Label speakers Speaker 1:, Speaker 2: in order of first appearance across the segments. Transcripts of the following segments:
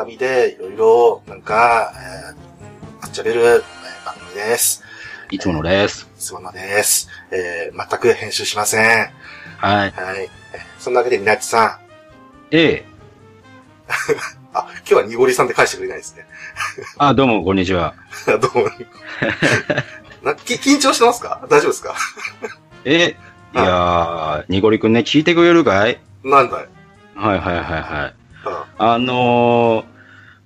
Speaker 1: 紙でいろいろ、なんか、えー、あっちゃべる、えー、番組です。
Speaker 2: いつものです。
Speaker 1: いつものです。えー、全く編集しません。
Speaker 2: はい。
Speaker 1: はい。えーそんなわけで、みなちさん。
Speaker 2: ええ。
Speaker 1: あ、今日はにごりさんで返してくれないですね。
Speaker 2: あ、どうも、こんにちは。
Speaker 1: どうも。なき緊張してますか？大丈夫ですか？
Speaker 2: えいやー、にごりくんね、聞いてくれるかい？
Speaker 1: なんだい
Speaker 2: はいはいはいはい。
Speaker 1: うん
Speaker 2: あのー、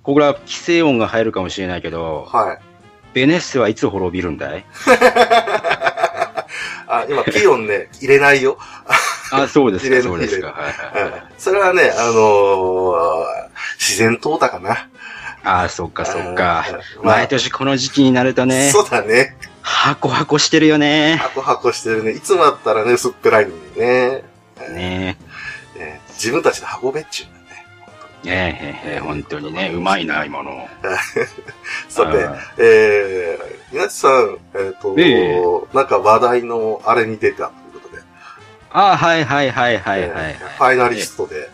Speaker 2: ここら規制音が入るかもしれないけど、
Speaker 1: はい。
Speaker 2: ベネッセはいつ滅びるんだい？
Speaker 1: あ、今、ピオンね、入れないよ。
Speaker 2: あ、そうですか、そうですか。はいはいはい。
Speaker 1: それはね、あのー自然淘汰かな。
Speaker 2: あ、そっかそっか。毎年この時期になるとね、
Speaker 1: そうだね。
Speaker 2: ハコハコしてるよね。
Speaker 1: ハコハコしてるね。いつもだったらね、薄っぺらいのにね。
Speaker 2: ね
Speaker 1: ね自分たちで運べっちゅうね。
Speaker 2: え。ねえ、本当にね、うまいな、今の。
Speaker 1: さて
Speaker 2: あ、
Speaker 1: えー、稲地さん、えっ、と、
Speaker 2: え
Speaker 1: なんか話題のあれに出たということで。
Speaker 2: あ、はいはいはいはいはい、
Speaker 1: えーファイナリストで。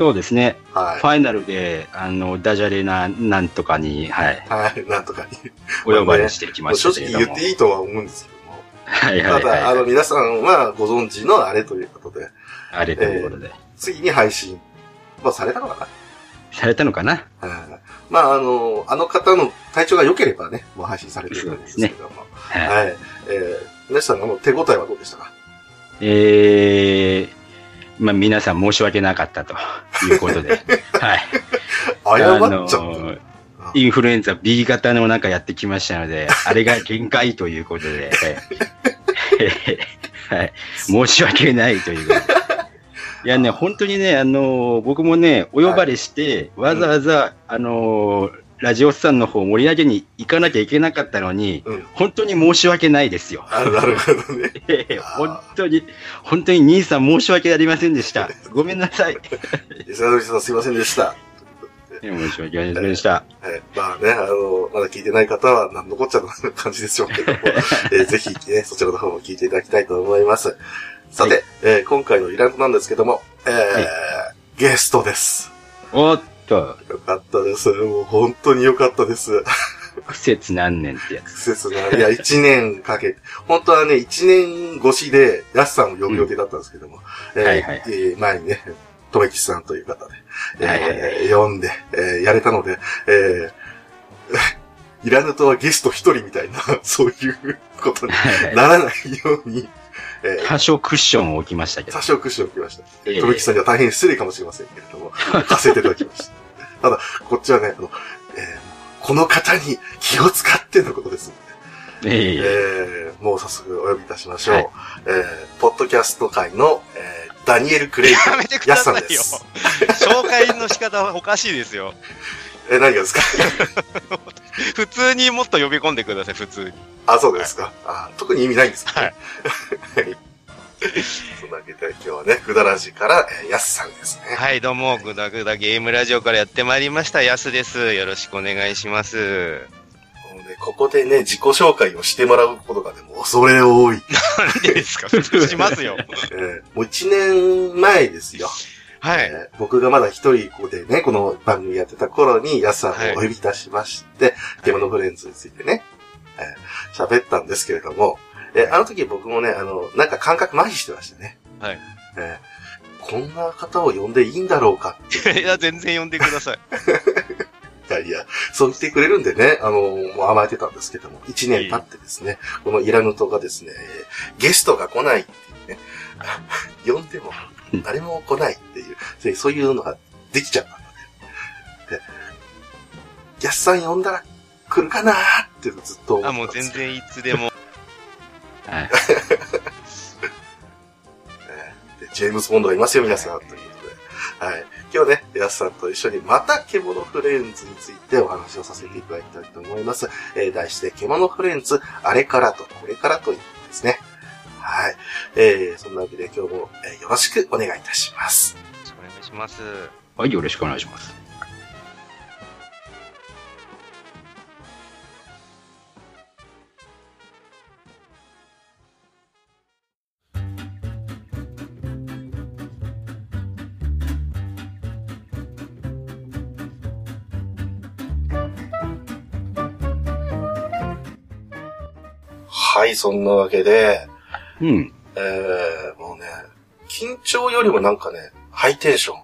Speaker 2: そうですね。
Speaker 1: はい
Speaker 2: フ。ァイナルで、あの、ダジャレな、なんとかに、はい、
Speaker 1: はい、なんとかに。
Speaker 2: お呼ばれしてきました
Speaker 1: 正
Speaker 2: けれども。
Speaker 1: 直言っていいとは思うんですけども。
Speaker 2: はいはい
Speaker 1: ただ、あ
Speaker 2: は
Speaker 1: の、皆さんはご存知のあれということで、
Speaker 2: い。あれということで。
Speaker 1: 次に配信、まあ、されたのか
Speaker 2: されたのかな？
Speaker 1: な。うんまあ、あの、あの方の体調が良ければね、もう配信されてるんですけども。
Speaker 2: はい。
Speaker 1: はい。えー、皆さんの手応えはどうでしたか？
Speaker 2: えー、まあ皆さん申し訳なかったということで。はい。
Speaker 1: 謝っちゃった。
Speaker 2: あのインフルエンザ B 型のなんかやってきましたので、あれが限界ということで、はい。はい。申し訳ないということで。いやね、本当にね、あの僕もね、お呼ばれして、わざわざ、あのラジオスさんの方盛り上げに行かなきゃいけなかったのに、
Speaker 1: うん。
Speaker 2: 本当に申し訳ないですよ。
Speaker 1: あなるほどね。
Speaker 2: え え本当に、本当に兄さん申し訳ありませんでした。ごめんなさい。
Speaker 1: 石田さんすいませんでした。
Speaker 2: 申し訳ありませんでした。
Speaker 1: はい。まあね、あの、まだ聞いてない方は何のこっちゃの感じでしょうけども、えーぜひね、そちらの方も聞いていただきたいと思います。さて、
Speaker 2: はい
Speaker 1: えー今回のイラントなんですけども、えー
Speaker 2: い
Speaker 1: ゲストです。
Speaker 2: おっと、
Speaker 1: よかったです。もう本当によかったです。
Speaker 2: 苦節何年ってやつ。
Speaker 1: 季節な、いや、一年かけて、本当はね、一年越しで、ヤスさんを呼ぶ予定だったんですけども、えー
Speaker 2: はいはい
Speaker 1: えー前にね、とめきちさんという方で、えー
Speaker 2: はいはいはい
Speaker 1: 呼んで、えーやれたので、えーイラヌとはゲスト一人みたいな、そういうことにならないように、えー
Speaker 2: 多少クッションを置きましたけど
Speaker 1: 多。少クッションを置きました。
Speaker 2: ええ
Speaker 1: とめきちさんには大変失礼かもしれませんけれども、置かせていただきました。ただ、こっちはね、あの、えーこの方に気を使ってのことですので、
Speaker 2: ええ
Speaker 1: えーもう早速お呼びいたしましょう。
Speaker 2: はい
Speaker 1: えーポッドキャスト界の、えーダニエル・クレイト
Speaker 3: やめてくださいよ
Speaker 1: んです。。
Speaker 3: 紹介の仕方はおかしいですよ。
Speaker 1: えー何がですか？
Speaker 3: 普通にもっと呼び込んでください、普通に。
Speaker 1: あ、そうですか。あ特に意味ないんですけどね。
Speaker 3: はい
Speaker 1: はい。そんなわけで今日はね、ぐだらじから、えー、ヤスさんですね。
Speaker 3: はい、どうも、ぐだぐだゲームラジオからやってまいりました、やすです。よろしくお願いします。
Speaker 1: ここでね、自己紹介をしてもらうことがでも恐れ多い。
Speaker 3: なんでですか？普 通しますよ。
Speaker 1: えーもう一年前ですよ。
Speaker 3: はい。
Speaker 1: えー僕がまだ一人でね、この番組やってた頃に、ヤスさんをお呼びいたしまして、獣フレンズについてね、えー喋ったんですけれども、えーあの時僕もね、あの、なんか感覚麻痺してましたね。
Speaker 3: はい。
Speaker 1: えーこんな方を呼んでいいんだろうかって。
Speaker 3: いや、全然呼んでください。
Speaker 1: いやいや、そう言ってくれるんでね、あの、もう甘えてたんですけども、一年経ってですね、このイラヌトがですね、ゲストが来ないっていうね、呼んでも誰も来ないっていう、そういうのができちゃったので、で、ヤスさん呼んだら来るかなーってずっと思
Speaker 3: あ、
Speaker 1: って
Speaker 3: もう全然いつでも。
Speaker 2: はい。
Speaker 1: でジェームズ・ボンドがいますよ、皆さん。ということで。はい。今日ね、ヤスさんと一緒にまた獣フレンズについてお話をさせていただきたいと思います。えー題して、獣フレンズ、あれからとこれからというですね。はい。えー、そんなわけで今日も、えー、よろしくお願いいたします。
Speaker 3: よろしくお願いします。
Speaker 2: はい、よろしくお願いします。
Speaker 1: はい、そんなわけで、
Speaker 2: うん。
Speaker 1: えー、もうね、緊張よりもなんかね、ハイテンション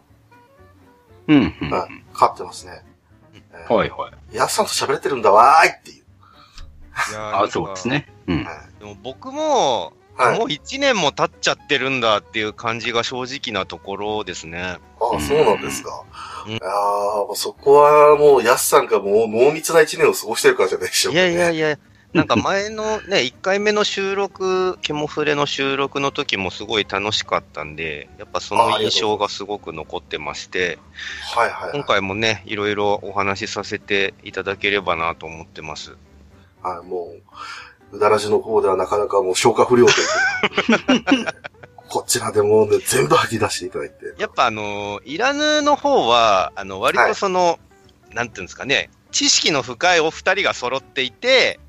Speaker 2: うん。うん
Speaker 1: がかかってますね。えー
Speaker 2: はいはい。
Speaker 1: やっさんと喋れてるんだわーいっていう。
Speaker 3: いやー
Speaker 2: あ、そうです。ね。うん。
Speaker 1: は
Speaker 3: でも僕も、
Speaker 1: はい。
Speaker 3: もう1年も経っちゃってるんだっていう感じが正直なところですね。
Speaker 1: ああ、そうなんですか。
Speaker 3: うん
Speaker 1: いやーもうそこはもう、やすさんがもう濃密な一年を過ごしてるからじゃないでしょう
Speaker 3: い
Speaker 1: か、ね。
Speaker 3: やいやいや、なんか前のね、1回目の収録、ケモフレの収録の時もすごい楽しかったんで、やっぱその印象がすごく残ってまして、
Speaker 1: はいはい、はい。
Speaker 3: 今回もね、いろいろお話しさせていただければなと思ってます。
Speaker 1: はい、もう、うだらじの方ではなかなかもう消化不良ということでこちらでもうね、全部吐き出していただいて。
Speaker 3: やっぱあの、イラヌの方は、あの、割とその、なんていうんですかね、知識の深いお二人が揃っていて、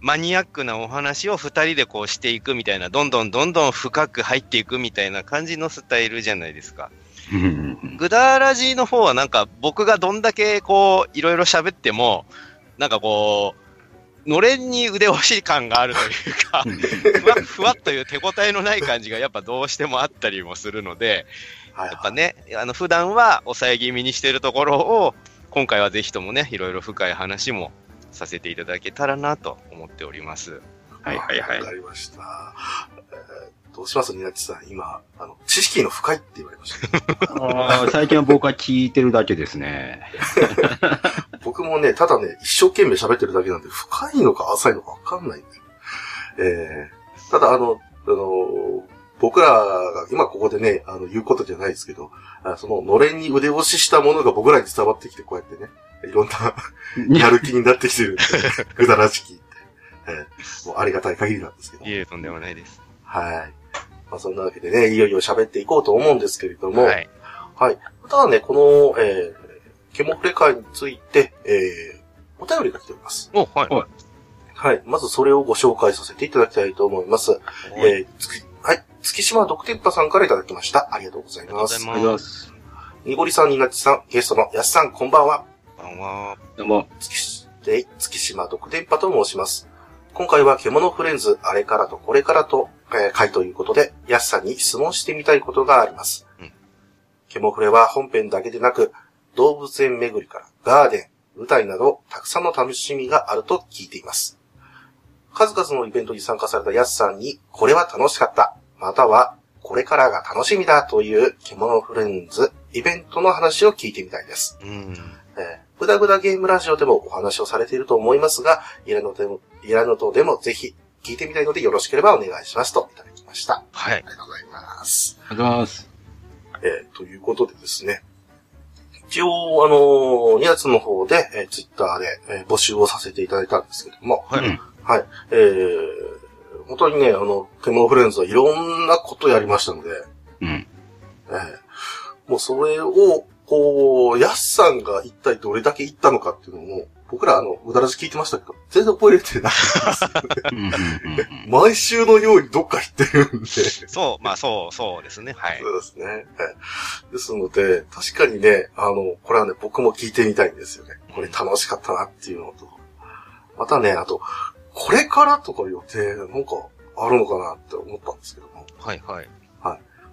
Speaker 3: マニアックなお話を二人でこうしていくみたいな、どんどんどんどん深く入っていくみたいな感じのスタイルじゃないですか。
Speaker 2: うん
Speaker 3: グダラジの方はなんか僕がどんだけこう、いろいろ喋っても、なんかこう、のれんに腕押し感があるというか、ふわっふわっという手応えのない感じがやっぱどうしてもあったりもするので、
Speaker 1: はい、
Speaker 3: やっぱね、あの、普段は抑え気味にしてるところを、今回はぜひともね、いろいろ深い話もさせていただけたらなと思っております。
Speaker 2: はいはいはい
Speaker 1: わかりました。えーどうしますニナッチさん、今、あの、知識の深いって言われました。
Speaker 2: あー最近は僕は聞いてるだけですね。
Speaker 1: 僕もね、ただね、一生懸命喋ってるだけなんで、深いのか浅いのかわかんないんで。えー、ただあの、あの、僕らが今ここでね、あの、言うことじゃないですけど、あその、のれんに腕押ししたものが僕らに伝わってきて、こうやってね、いろんな、やる気になってきてるんで、ぐだらじきって、えーもうありがたい限りなんですけど。
Speaker 3: いえ、とんでもないです。
Speaker 1: はい。まあ、そんなわけでね、いよいよ喋っていこうと思うんですけれども、
Speaker 3: はい。
Speaker 1: はい。ただね、この、えー、ケモフレ会について、えー、お便りが来ております。
Speaker 3: お、はい。
Speaker 2: お
Speaker 1: はい。まずそれをご紹介させていただきたいと思います。
Speaker 3: はい
Speaker 1: えー、月島独天パさんからいただきました。ありがとうございます。
Speaker 3: ありがとうございま
Speaker 2: す。
Speaker 1: にごりさん、になっちさん、ゲストのやすさん、こんばんは。
Speaker 3: こんばんは。
Speaker 2: どうも。
Speaker 1: 月で月島独電波と申します。今回は獣フレンズ、あれからとこれからと、えー回ということで、やすさんに質問してみたいことがあります。
Speaker 3: うん
Speaker 1: ケモフレは本編だけでなく、動物園巡りからガーデン、舞台など、たくさんの楽しみがあると聞いています。数々のイベントに参加されたやすさんに、これは楽しかった、または、これからが楽しみだという獣フレンズ、イベントの話を聞いてみたいです。
Speaker 3: うん。
Speaker 1: えー、ぐだぐだゲームラジオでもお話をされていると思いますが、イラノでも、イラノとでもぜひ聞いてみたいのでよろしければお願いしますといただきました。
Speaker 3: はい。
Speaker 1: ありがとうございます。
Speaker 2: ありがとうございます。
Speaker 1: えー、ということでですね。一応、あのー、2月の方で、えー、ツイッターで、えー募集をさせていただいたんですけども、
Speaker 3: はい。
Speaker 2: うん
Speaker 1: はい。えー、本当にね、あの、ケモンフレンズはいろんなことやりましたので、
Speaker 2: うん。
Speaker 1: えーもうそれを、こう、ヤスさんが一体どれだけ言ったのかっていうのも、僕らあの、うだらじ聞いてましたけど、全然覚えれてないんですよね。毎週のようにどっか行ってるんで。そう
Speaker 3: そう、まあそう、そうですね。はい。
Speaker 1: ですね。はいですので、確かにね、あの、これはね、僕も聞いてみたいんですよね。これ楽しかったなっていうのと。またね、あと、これからとか予定、なんか、あるのかなって思ったんですけども。
Speaker 3: はい、はい。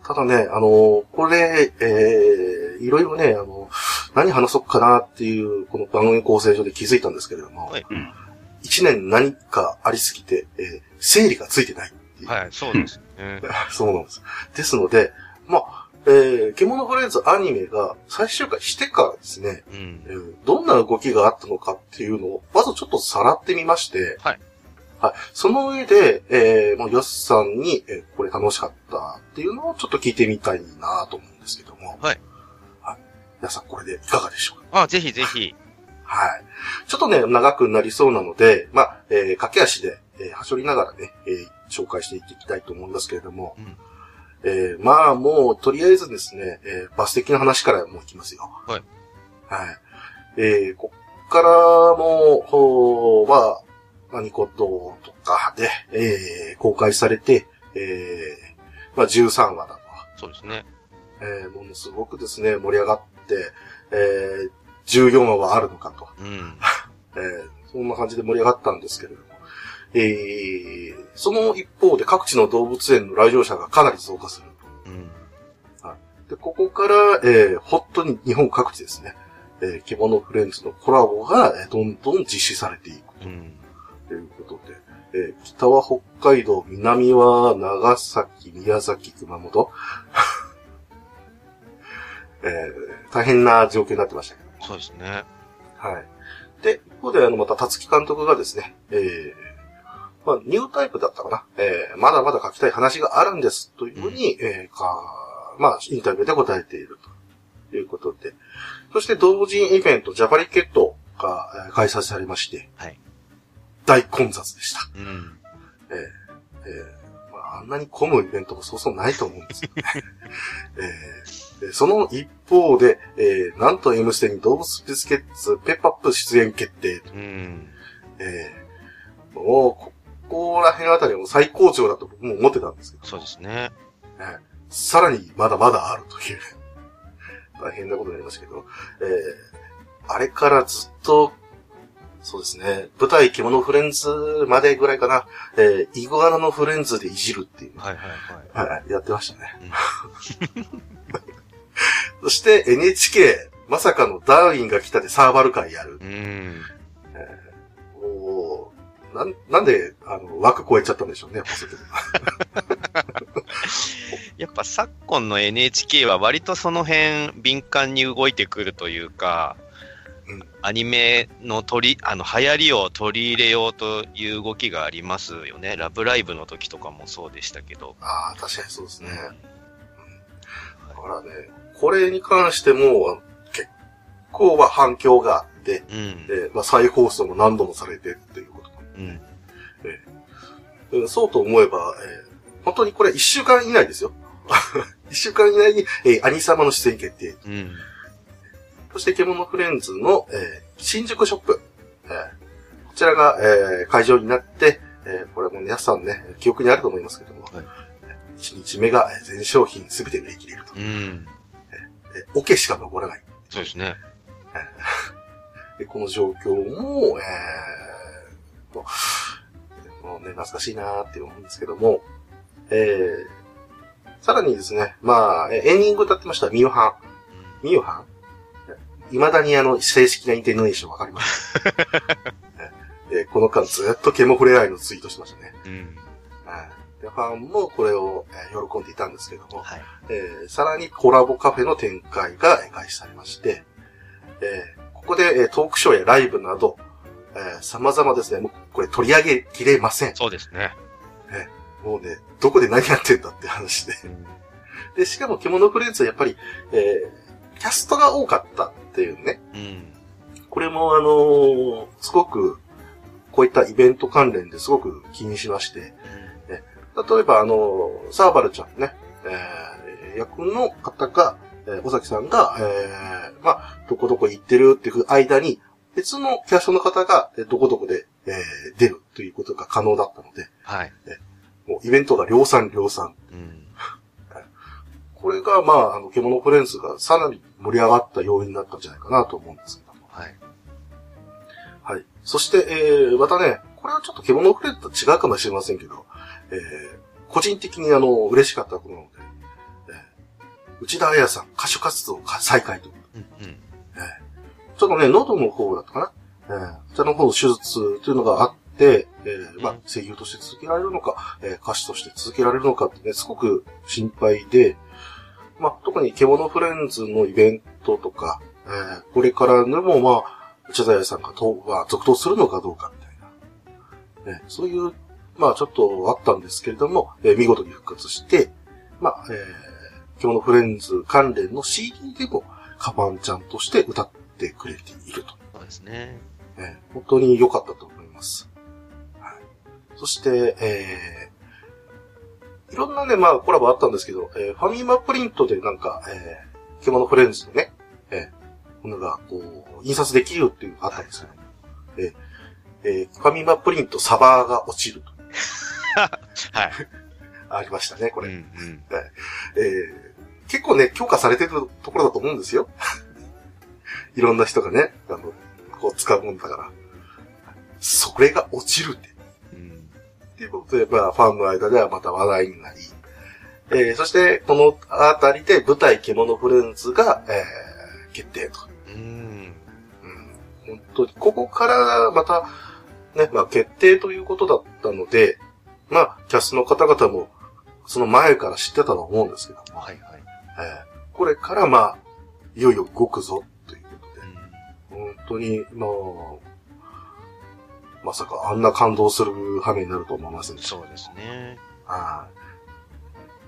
Speaker 1: ただね、あのこれ、えー、いろいろね、あの、何話そうかなっていう、この番組構成上で気づいたんですけれども、
Speaker 3: はい
Speaker 2: うん
Speaker 1: 一年何かありすぎて、えー整理がついてないっていう。
Speaker 3: はい、そうですね。
Speaker 1: そうなんです。ですので、まあ、えー、獣フレンズアニメが最終回してからですね、
Speaker 3: うん
Speaker 1: え。ーどんな動きがあったのかっていうのを、まずちょっとさらってみまして、
Speaker 3: はい。
Speaker 1: はい。その上で、えー、もうヨスさんに、えーこれ楽しかったっていうのをちょっと聞いてみたいなと思うんですけども。
Speaker 3: はい。
Speaker 1: はい。皆さんこれでいかがでしょうか？
Speaker 3: あ、ぜひぜひ。
Speaker 1: はい。ちょっとね、長くなりそうなので、まあ、えー、駆け足で、えー、はしょりながらね、えー、紹介していきたいと思いますけれども、
Speaker 3: うん
Speaker 1: えー、まあ、もう、とりあえずですね、えー、バス的な話からもういきますよ。
Speaker 3: はい。
Speaker 1: はい。えー、こっからも、ほーまあ、何こととかで、えー、公開されて、えー、まあ、13話だと。
Speaker 3: そうですね。
Speaker 1: えー、ものすごくですね、盛り上がって、えー、14話はあるのかと。
Speaker 3: うん。
Speaker 1: えーそんな感じで盛り上がったんですけれども。えー、その一方で各地の動物園の来場者がかなり増加する。
Speaker 3: うん。
Speaker 1: で、ここから、えー、本当に日本各地ですね、えー、獣フレンズのコラボが、えーどんどん実施されていく
Speaker 3: うん。
Speaker 1: ということで、えー北は北海道、南は長崎、宮崎、熊本。えー大変な状況になってましたけど。
Speaker 3: そうですね。
Speaker 1: はい。で、一方で、あの、また、たつき監督がですね、えー、まあ、ニュータイプだったかな。えー、まだまだ書きたい話があるんです。というふうに、えー、か、まあ、インタビューで答えているということで。そして、同人イベント、ジャパリケットが、えー開催されまして、
Speaker 3: はい。
Speaker 1: 大混雑でした。
Speaker 3: うん。
Speaker 1: えーえーまあ、あんなに混むイベントもそうそうないと思うんですよね。えーでその一方で、えーなんと M ステに動物ビスケッツペッパップ出演決定。
Speaker 3: うん。
Speaker 1: えーもう、ここら辺あたりはもう最高潮だと僕も思ってたんですけど、
Speaker 3: そうですね。
Speaker 1: えーさらにまだまだあるという、大変なことになりましたけど、えーあれからずっと、そうですね、舞台獣フレンズまでぐらいかな、えーイグアナのフレンズでいじるっていう、
Speaker 3: はいはいはい。
Speaker 1: はい、やってましたね。そして NHK、まさかのダーウィンが来たでサーバル会やる。
Speaker 3: うん。
Speaker 1: おーなん、なんで、あの、枠超えちゃったんでしょうね、
Speaker 3: やっぱ昨今の NHK は割とその辺敏感に動いてくるというか、
Speaker 1: うん
Speaker 3: アニメの取り、あの、流行りを取り入れようという動きがありますよね。ラブライブの時とかもそうでしたけど。
Speaker 1: ああ、確かにそうですね。だからね、これに関しても、結構は反響があって、
Speaker 3: うん。
Speaker 1: で、まあ再放送も何度もされてっていうこと。
Speaker 3: うん。
Speaker 1: うんそうと思えば、えー本当にこれ一週間以内ですよ。一週間以内に、えー、兄様の出演決定。
Speaker 3: うん。
Speaker 1: そして、獣フレンズの、えー新宿ショップ。えーこちらが、えー会場になって、えーこれも皆さんね、記憶にあると思いますけども、
Speaker 3: はい
Speaker 1: 1日目がえー全商品すべて売り切れると。
Speaker 3: うん。
Speaker 1: えーオケしか残らない。
Speaker 3: そうですね。
Speaker 1: でこの状況も、えー、もうもうね、懐かしいなーって思うんですけども、えー、さらにですね、まあ、えーエンディング歌ってました、ミュハン。ミュハン未だにあの、正式なインテネーションわかります。えーこの間ずっとケモフレアイのツイートしてましたね。
Speaker 3: うん。
Speaker 1: はいでファンもこれを、えー喜んでいたんですけども、
Speaker 3: はい。
Speaker 1: えーさらにコラボカフェの展開がえー開始されまして、えーここで、えートークショーやライブなど、えー様々ですね、もうこれ取り上げきれません。
Speaker 3: そうですね。
Speaker 1: もうね、どこで何やってんだって話で。で、しかも獣フレンズはやっぱり、えーキャストが多かったっていうね。
Speaker 3: うん。
Speaker 1: これもあのーすごく、こういったイベント関連ですごく気にしまして、例えばあのーサーバルちゃんね、えー役の方が、えー尾崎さんが、えーまあ、どこどこ行ってるっていう間に、別のキャストの方が、えーどこどこで、えー出るということが可能だったので、
Speaker 3: はい。
Speaker 1: もうイベントが量産量産。
Speaker 3: うん。
Speaker 1: これが、まあ、あの、獣フレンズがさらに盛り上がった要因になったんじゃないかなと思うんですけども。
Speaker 3: はい。
Speaker 1: はい。そして、えー、またね、これはちょっと獣フレンズと違うかもしれませんけど、えー、個人的にあの、嬉しかったことなので、えー、内田彩さん、歌手活動再開と。
Speaker 3: うん。うん。
Speaker 1: ちょっとね、喉の方だったかな。えー、こちらの方の手術というのがあって、えー、まあ
Speaker 3: うん、
Speaker 1: 声優として続けられるのか、えー、歌手として続けられるのかってね、すごく心配で、まあ、特に獣フレンズのイベントとか、えー、これからでもまあ、内田彩さんがと、まあ、続投するのかどうかみたいな。ね、そういう、まあ、ちょっとあったんですけれども、えー見事に復活して、まあ、えー、獣フレンズ関連の CD でも、カバンちゃんとして歌ってくれていると。
Speaker 3: そうですね。
Speaker 1: えー本当に良かったと思います。はい、そして、えー、いろんなね、まあコラボあったんですけど、えーファミマプリントでなんか、えー、獣フレンズのね、えー、ものが、こう、印刷できるっていうのがあったんですよ。えーえーファミマプリントサバーが落ちると。
Speaker 3: はい。
Speaker 1: ありましたね、これ。
Speaker 3: うん。うん。
Speaker 1: えー結構ね、強化されてるところだと思うんですよ。いろんな人がね、あの、こう使うもんだから。それが落ちるって。
Speaker 3: うん。
Speaker 1: っていうことで、まあ、ファンの間ではまた話題になり、えー、そして、このあたりで舞台獣フレンズが、えー、決定と。
Speaker 3: うん。
Speaker 1: うん。本当に、ここからまた、ね、まあ、決定ということだったので、まあ、キャストの方々も、その前から知ってたと思うんですけども、
Speaker 3: はいはい。
Speaker 1: えーこれからまあ、いよいよ動くぞ、ということで、本当に、まあ、まさかあんな感動する羽目になると思いませんでした。
Speaker 3: そうですね。
Speaker 1: はい。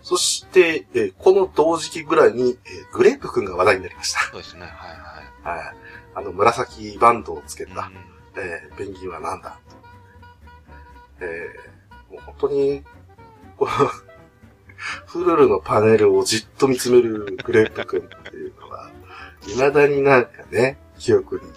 Speaker 1: そして、えーこの同時期ぐらいに、えーグレープ君が話題になりました。
Speaker 3: そうですね。はいはい。
Speaker 1: はい。あの、紫バンドをつけた、
Speaker 3: うん
Speaker 1: えーペンギンはなんだえーもう本当に、この、フルルのパネルをじっと見つめるグレープ君っていうのは、未だになんかね、記憶に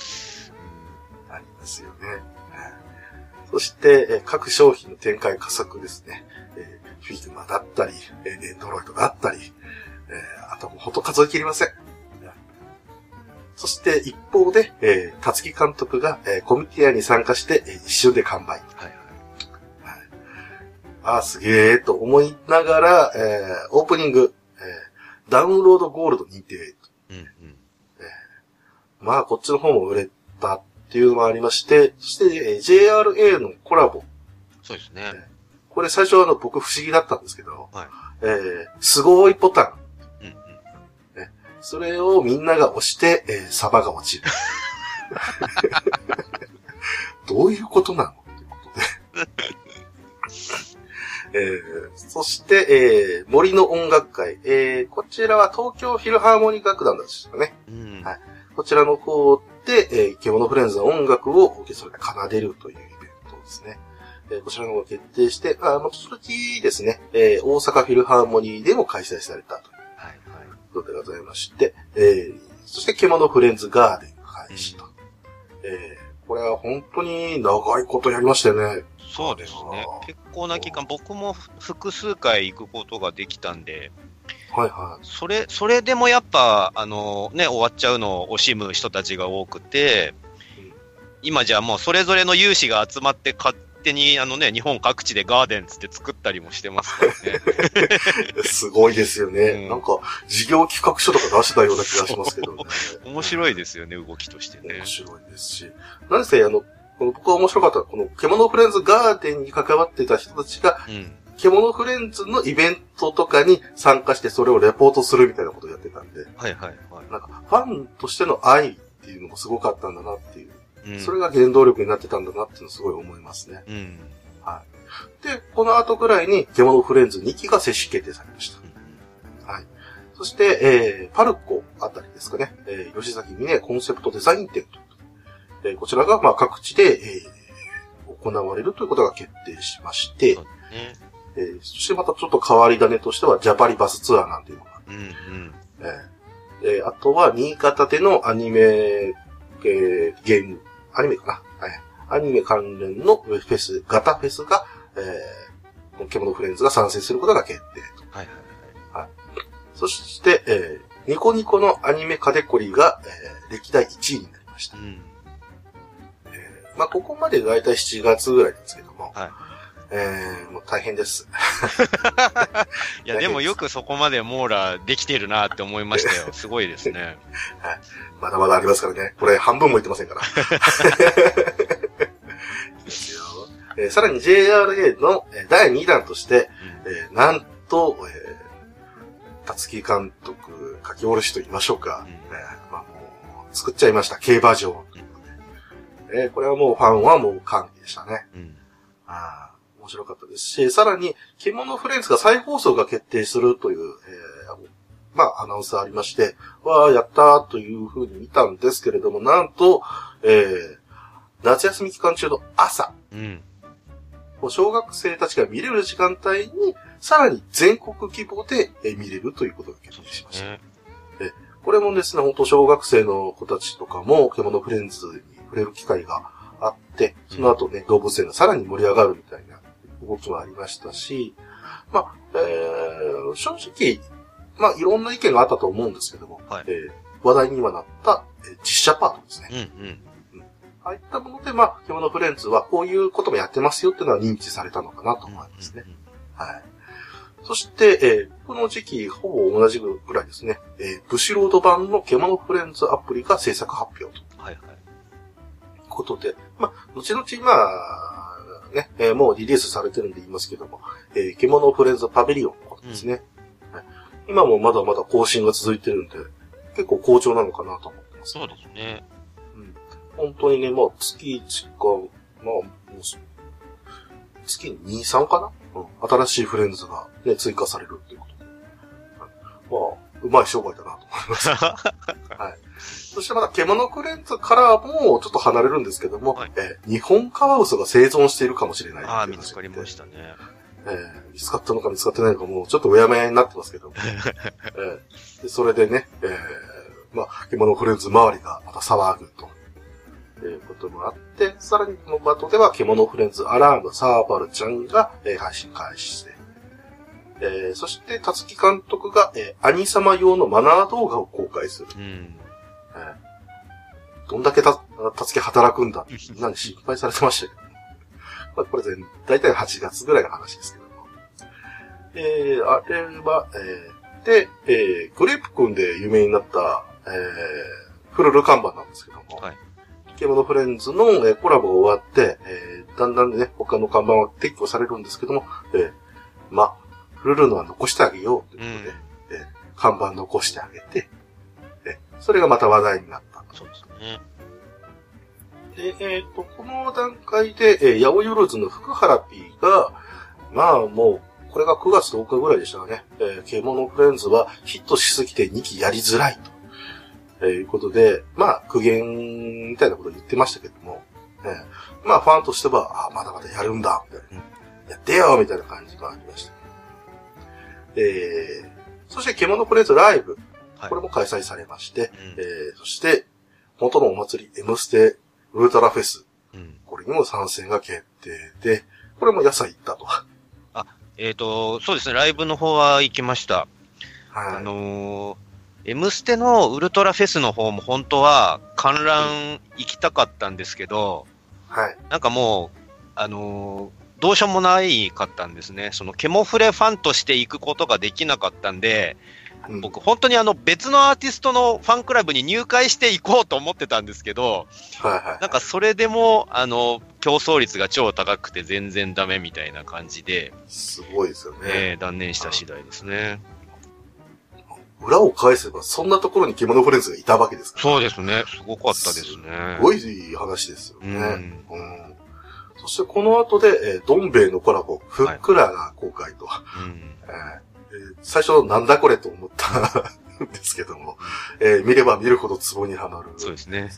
Speaker 1: そして、えー各商品の展開加速ですね。えーフィグマだったり、えーネンドロイドだったり、えーあともうほんと数え切りません。そして一方で、えー、辰木監督が、えーコミティアに参加して、えー一瞬で完売。
Speaker 3: はいはい。
Speaker 1: ああ、すげえと思いながら、えーオープニング、えーダウンロードゴールド認定。
Speaker 3: うんうん。
Speaker 1: まあ、こっちの方も売れたっていうのもありまして、そして、えー JRA のコラボ。
Speaker 3: そうですね。
Speaker 1: これ最初はあの僕不思議だったんですけど、
Speaker 3: はい
Speaker 1: えーすごいボタン。
Speaker 3: うんうん。
Speaker 1: それをみんなが押して、えーサバが落ちる。どういうことなのということで。えーそして、えー森の音楽会。えーこちらは東京フィルハーモニー楽団ですよね。
Speaker 3: うん。
Speaker 1: はいこちらの方で、えー、獣フレンズの音楽をオーケストラで奏でるというイベントですね。えーこちらの方が決定して、あ、まあ、その時ですね、えー大阪フィルハーモニーでも開催されたという
Speaker 3: はいはい。
Speaker 1: ことでございまして、えーそして獣フレンズガーデン開始と。えーこれは本当に長いことやりましたよね。
Speaker 3: そうですね結構な期間、僕も複数回行くことができたんで、
Speaker 1: はいはい。
Speaker 3: それ、それでもやっぱ、あのね、終わっちゃうのを惜しむ人たちが多くて
Speaker 1: うん、
Speaker 3: 今じゃもうそれぞれの有志が集まって勝手に、あのね、日本各地でガーデンつって作ったりもしてますからね。
Speaker 1: すごいですよね。
Speaker 3: うん
Speaker 1: なんか、事業企画書とか出してたような気がしますけどね。
Speaker 3: 面白いですよね、動きとしてね
Speaker 1: 面。白いですし。なんせ、あの、この僕が面白かったこの獣フレンズガーデンに関わってた人たちが、
Speaker 3: うん。
Speaker 1: 獣フレンズのイベントとかに参加してそれをレポートするみたいなことをやってたんで、
Speaker 3: はいはいは
Speaker 1: なんか、ファンとしての愛っていうのもすごかったんだなっていう、
Speaker 3: い。うん、
Speaker 1: それが原動力になってたんだなっていうのをすごい思いますね。
Speaker 3: うん。
Speaker 1: で、この後ぐらいに獣フレンズ2期が正式決定されました。そして、えー、パルコあたりですかね、えー、吉崎峰コンセプトデザイン展と、えーこちらが、まあ、各地で、えー行われるということが決定しまして
Speaker 3: ね。
Speaker 1: えーそしてまたちょっと変わり種としては、ジャパリバスツアーなんていうのが、
Speaker 3: うんうん。
Speaker 1: えーえーあとは、新潟でのアニメ、えーゲーム、アニメかな、はい、アニメ関連のフェス、ガタフェスが、えー、この獣フレンズが参戦することが決定と。
Speaker 3: はいはい
Speaker 1: そして、えーニコニコのアニメカテゴリーが、えー歴代1位になりました。
Speaker 3: はい。うん。
Speaker 1: まあ、ここまでだいたい7月ぐらいなんですけども、
Speaker 3: はい
Speaker 1: えーもう大変です。
Speaker 3: いや、でもよくそこまで網羅できてるなって思いましたよ。すごいですね。
Speaker 1: まだまだありますからね。これ半分も言ってませんから。えーさらに JRA のえー第2弾として、えーなんと、えー、たつき監督、書き下ろしと言いましょうか。
Speaker 3: うん
Speaker 1: えーまあ、もう作っちゃいました。競馬場。えーこれはもうファンはもう歓喜でしたね。
Speaker 3: うん。うん。
Speaker 1: あ白かったですし、さらに、獣フレンズが再放送が決定するという、えーまあ、アナウンスありまして、わあ、やったーというふうに見たんですけれども、なんと、えー夏休み期間中の朝、
Speaker 3: うん。
Speaker 1: 小学生たちが見れる時間帯に、さらに全国規模でえー見れるということが決定しました。
Speaker 3: ね
Speaker 1: これもですね、本当小学生の子たちとかも、獣フレンズに触れる機会があって、その後ね、動物園がさらに盛り上がるみたいな動きもありましたし、まあ、えー、正直、まあ、いろんな意見があったと思うんですけども、
Speaker 3: はい
Speaker 1: えー話題にはなった、えー実写パートですね。
Speaker 3: うんうん。
Speaker 1: ああいったもので、まあ、獣フレンズはこういうこともやってますよっていうのは認知されたのかなと思いますね。はい。そして、えーこの時期、ほぼ同じぐらいですね、えーブシロード版の獣フレンズアプリが制作発表という
Speaker 3: はいはい。
Speaker 1: ことで、まあ、後々、まあ、ね、えーもうリリースされてるんで言いますけども、えー獣フレンズパビリオンのことですね、はい今もまだまだ更新が続いてるんで、結構好調なのかなと思ってます。
Speaker 3: そうですね。
Speaker 1: うん本当にね、まあ、月1か、まあ、もうす、月2、3かな、うん、新しいフレンズがね、追加されるっていうことで。はいまあ、うまい商売だなと思います。はい。そしてまた、獣フレンズからもちょっと離れるんですけども、
Speaker 3: はい
Speaker 1: えー日本カワウソが生存しているかもしれない
Speaker 3: ああ、見つかりましたね。
Speaker 1: えー見つかったのか見つかってないのかもうちょっとうやむやになってますけども。えーでそれでね、えーまあ、獣フレンズ周りがまた騒ぐと。いうこともあって、さらにこのバトでは、獣フレンズアラームサーバルちゃんが、えー配信開始して、えーそして、たつき監督が、えー兄様用のマナー動画を公開する。
Speaker 3: うん。
Speaker 1: えーどんだけた、たつき働くんだってみんなに心配されてましたけど。まあ、これ全、だいたい8月ぐらいの話ですけども。えー、あれは、えー、で、えー、グレープ君で有名になった、えー、フルル看板なんですけども。
Speaker 3: はい。
Speaker 1: 獣フレンズの、えーコラボが終わって、えー、だんだんね、他の看板は撤去されるんですけども、えー、まあ、フルルのは残してあげようということで、えー看板残してあげて、えーそれがまた話題になった。
Speaker 3: そうですね。
Speaker 1: で、えっ、と、この段階で、えー、八百万の福原 P が、まあもう、これが9月10日ぐらいでしたかね、えー、獣フレンズはヒットしすぎて2期やりづらいと、えーいうことで、まあ苦言みたいなことを言ってましたけども、えーまあファンとしては、あまだまだやるんだ、みたいな、やってよ、みたいな感じがありました。えー、そして獣フレンズライブ、
Speaker 3: はい
Speaker 1: これも開催されまして、
Speaker 3: うん
Speaker 1: えー、そして、元のお祭り、M ステウルトラフェス、
Speaker 3: うん。
Speaker 1: これにも参戦が決定で、これも野菜行ったと。は
Speaker 3: えっ、と、そうですね、ライブの方は行きました。
Speaker 1: い。
Speaker 3: あのー、M ステのウルトラフェスの方も本当は観覧行きたかったんですけど、
Speaker 1: はい。
Speaker 3: なんかもう、あのーどうしようもないかったんですね。そのケモフレファンとして行くことができなかったんで、
Speaker 1: うん
Speaker 3: 僕本当にあの別のアーティストのファンクラブに入会していこうと思ってたんですけど、
Speaker 1: はいはい。
Speaker 3: なんかそれでも、あの、競争率が超高くて全然ダメみたいな感じで、
Speaker 1: すごいですよね。
Speaker 3: えー断念した次第ですね。
Speaker 1: 裏を返せば、そんなところに獣フレンズがいたわけですから。
Speaker 3: そうですね。すごかったですね。
Speaker 1: すごい話ですよね。
Speaker 3: うん。
Speaker 1: うんそしてこの後で、えー、どん兵衛のコラボ、ふっくらが公開と。
Speaker 3: うん。
Speaker 1: えーえー最初、なんだこれと思ったんですけども、えー見れば見るほどツボにはまる。
Speaker 3: そうですね。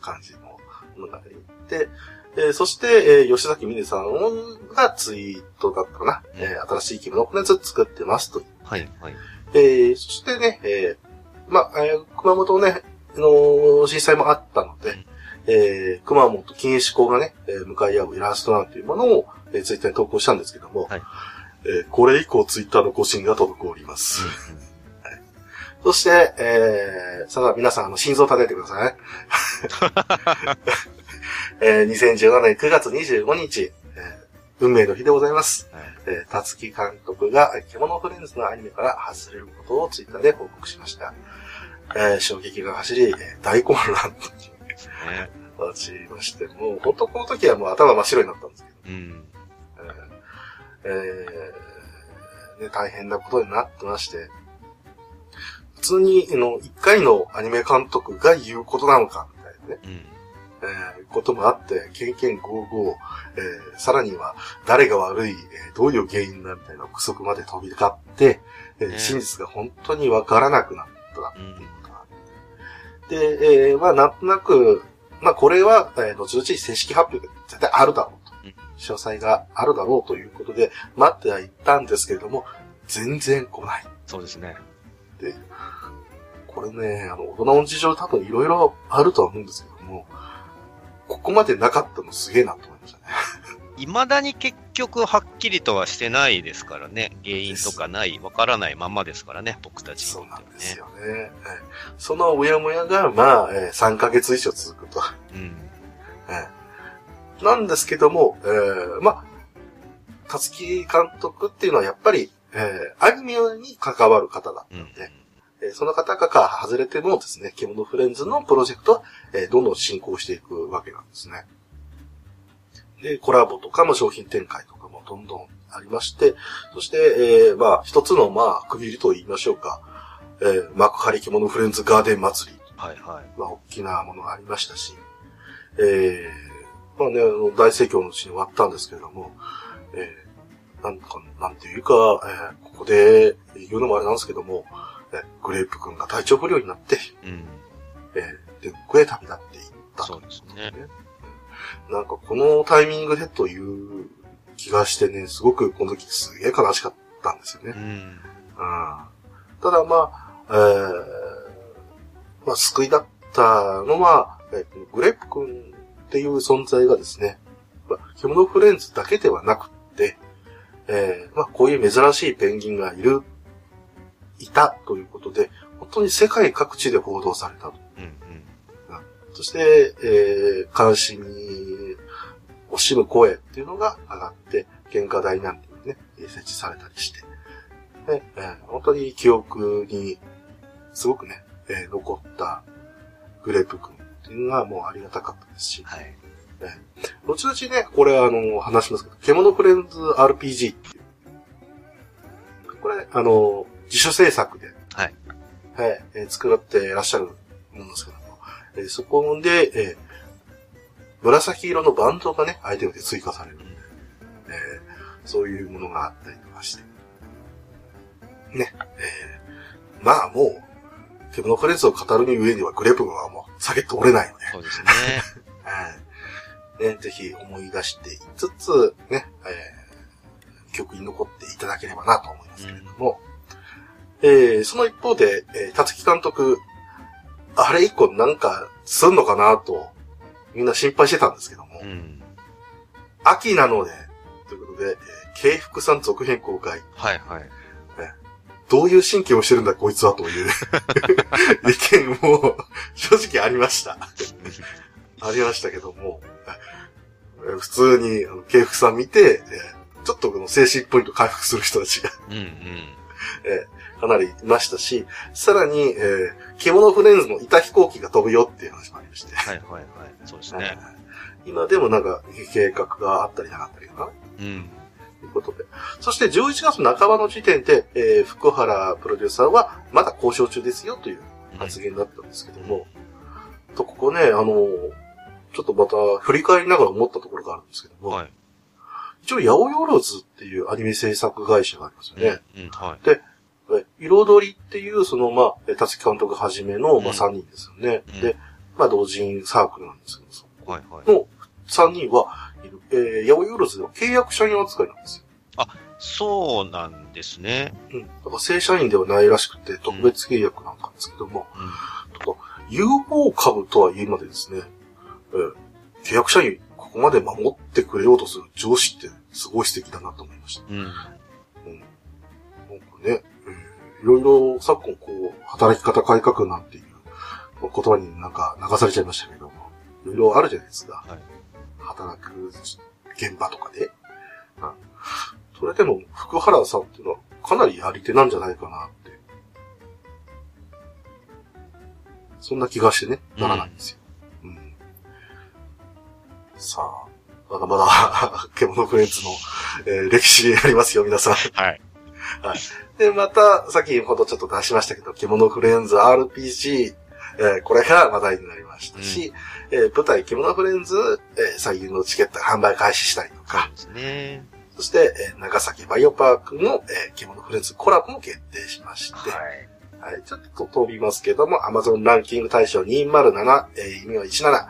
Speaker 1: 感じのものがいて、えーそして、えー吉崎美音さんがツイートだったかな、
Speaker 3: うん
Speaker 1: えー新しい着物コネツ作ってますと。
Speaker 3: はい、はい。
Speaker 1: えーそしてね、えーまあ、えー熊本ね、の震災もあったので、
Speaker 3: うん
Speaker 1: えー熊本錦糸港がね、えー向かい合うイラストなんていうものを、えーツイッターに投稿したんですけども、
Speaker 3: はい
Speaker 1: えーこれ以降ツイッターの更新が滞ります。そして、えー、さあ皆さん、あの、心臓叩いてください。えー、2017年9月25日、えー運命の日でございます。
Speaker 3: はい
Speaker 1: えー、たつき監督が、えー獣フレンズのアニメから外れることをツイッターで報告しました。えー、衝撃が走り、えー大混乱
Speaker 3: ね。
Speaker 1: とちまして、もう、本当この時はもう頭真っ白になったんですけど、
Speaker 3: うん。
Speaker 1: えーえーね、大変なことになってまして、普通に、あの、一回のアニメ監督が言うことなのか、みたいなね、
Speaker 3: うん。
Speaker 1: えーこともあって、ケンケンゴーゴー、えーさらには、誰が悪い、えーどういう原因だ、みたいな憶測まで飛び交って、えー
Speaker 3: ね
Speaker 1: 真実が本当にわからなくなった。
Speaker 3: うん。
Speaker 1: で、えーまあ、なんとなく、まあ、これは、えー後々正式発表が絶対あるだろう詳細があるだろうということで、待ってはいったんですけれども、全然来ない。
Speaker 3: そうですね。
Speaker 1: これね、あの、大人の事情多分いろいろあるとは思うんですけども、ここまでなかったのすげえなと思いましたね。
Speaker 3: 未だに結局はっきりとはしてないですからね。原因とかない、わからないままですからね、僕たちにとっては
Speaker 1: そうなんです
Speaker 3: ね。
Speaker 1: よね。えーそのうやもやが、まあ、えー3ヶ月以上続くと。
Speaker 3: うん。
Speaker 1: えーなんですけども、えー、まあ、たつき監督っていうのはやっぱり、えー、アニメに関わる方だった
Speaker 3: うん
Speaker 1: ので、えーその方が外れてもですね、獣フレンズのプロジェクトは、えーどんどん進行していくわけなんですね。で、コラボとかも商品展開とかもどんどんありまして、そして、えーまあ、一つの、まあ、区切りと言いましょうか、えー幕張獣フレンズガーデン祭り
Speaker 3: はいはい。
Speaker 1: まあ、大きなものがありましたし、えー、まあね、あの大盛況のうちに終わったんですけれども、えー、なんか、なんていうか、えーここで言うのもあれなんですけども、えーグレープ君が体調不良になって、
Speaker 3: うん。
Speaker 1: えー、で、こへ旅立っていったと
Speaker 3: そうですね。
Speaker 1: なんかこのタイミングでという気がしてね、すごくこの時すげえ悲しかったんですよね。
Speaker 3: うん。
Speaker 1: うんただまあ、えー、まあ救いだったのは、えーグレープ君っていう存在がですね、まあ、獣フレンズだけではなくって、えー、まあこういう珍しいペンギンがいる、いたということで、本当に世界各地で報道されたと。
Speaker 3: うん。うん。
Speaker 1: そして、えー、監視に惜しむ声っていうのが上がって、喧嘩台なんていうのね、設置されたりして、でえー本当に記憶にすごくね、えー残ったグレープ君っていうのがもうありがたかったですし、
Speaker 3: はい。
Speaker 1: 後々ね、これあの、話しますけど、獣フレンズ RPG っていう。これ、あの、自主制作で、
Speaker 3: はい。
Speaker 1: はい、えー作っていらっしゃるものですけども、えーそこで、えー紫色のバンドがね、アイテムで追加されるんで、えーそういうものがあったりとかして。ね、えーまあもう、獣フレンズを語るに上にはグレープはもう、下げて折れないので、
Speaker 3: そうですね。
Speaker 1: はい。ね、ぜひ思い出していつつ、ね、えー記憶に残っていただければなと思いますけれども、えーその一方で、えー、たつき監督、あれ以降なんかすんのかなと、みんな心配してたんですけども、
Speaker 3: うん。
Speaker 1: 秋なので、ということで、えー、慶福さん続編公開、
Speaker 3: はいはい。
Speaker 1: どういう神経をしてるんだこいつはという 意見も正直ありました。ありましたけども、えー普通に、あの、慶福さん見て、えーちょっとこの精神ポイント回復する人たちが
Speaker 3: うんうん。
Speaker 1: かなりいましたし、さらに、えー、獣フレンズの板飛行機が飛ぶよっていう話もありまして、
Speaker 3: はいはいはい。そうですね。
Speaker 1: 今でもなんか計画があったりなかったりかな、
Speaker 3: うん。
Speaker 1: ということで。そして11月半ばの時点で、えー福原プロデューサーはまだ交渉中ですよという発言だったんですけども、と、ここね、あの、ちょっとまた振り返りながら思ったところがあるんですけども、
Speaker 3: はい。
Speaker 1: 一応、ヤオヨロズっていうアニメ制作会社がありますよね。
Speaker 3: うん。うんはい。
Speaker 1: え彩りっていう、その、まあ、え辰木監督はじめの、まあ、
Speaker 3: うん
Speaker 1: 3人ですよね。
Speaker 3: うん
Speaker 1: で、まあ、同人サークルなんですけど、そ
Speaker 3: はいはい。
Speaker 1: の3人は、えー、ヤオヨロズの契約社員扱いなんですよ。
Speaker 3: そうなんですね。
Speaker 1: うん。だから正社員ではないらしくて、特別契約なんかですけども、
Speaker 3: うん。
Speaker 1: とか UFO 株とはいえまでですね、えー契約社員、ここまで守ってくれようとする上司ってすごい素敵だなと思いました。
Speaker 3: うん。
Speaker 1: うん。なんかね、えーいろいろ昨今こう、働き方改革なんていう言葉になんか流されちゃいましたけども、いろいろあるじゃないですか。
Speaker 3: はい
Speaker 1: 働く現場とかで。うんそれでも、福原さんっていうのはかなりやり手なんじゃないかなって。そんな気がしてね、ならないんですよ。うん。さあ、まだまだ、獣フレンズの、えー歴史ありますよ、皆さん。
Speaker 3: はい。
Speaker 1: で、また、先ほどちょっと出しましたけど、獣フレンズ RPG、えーこれが話題になりましたし、えー舞台獣フレンズ、えー最優のチケット販売開始したりとか、
Speaker 3: ですね。
Speaker 1: そして、えー長崎バイオパークの、えー、獣フレンズコラボも決定しまして、
Speaker 3: はい。
Speaker 1: はい、ちょっと飛びますけども、Amazon ランキング大賞207、えー、意味は17、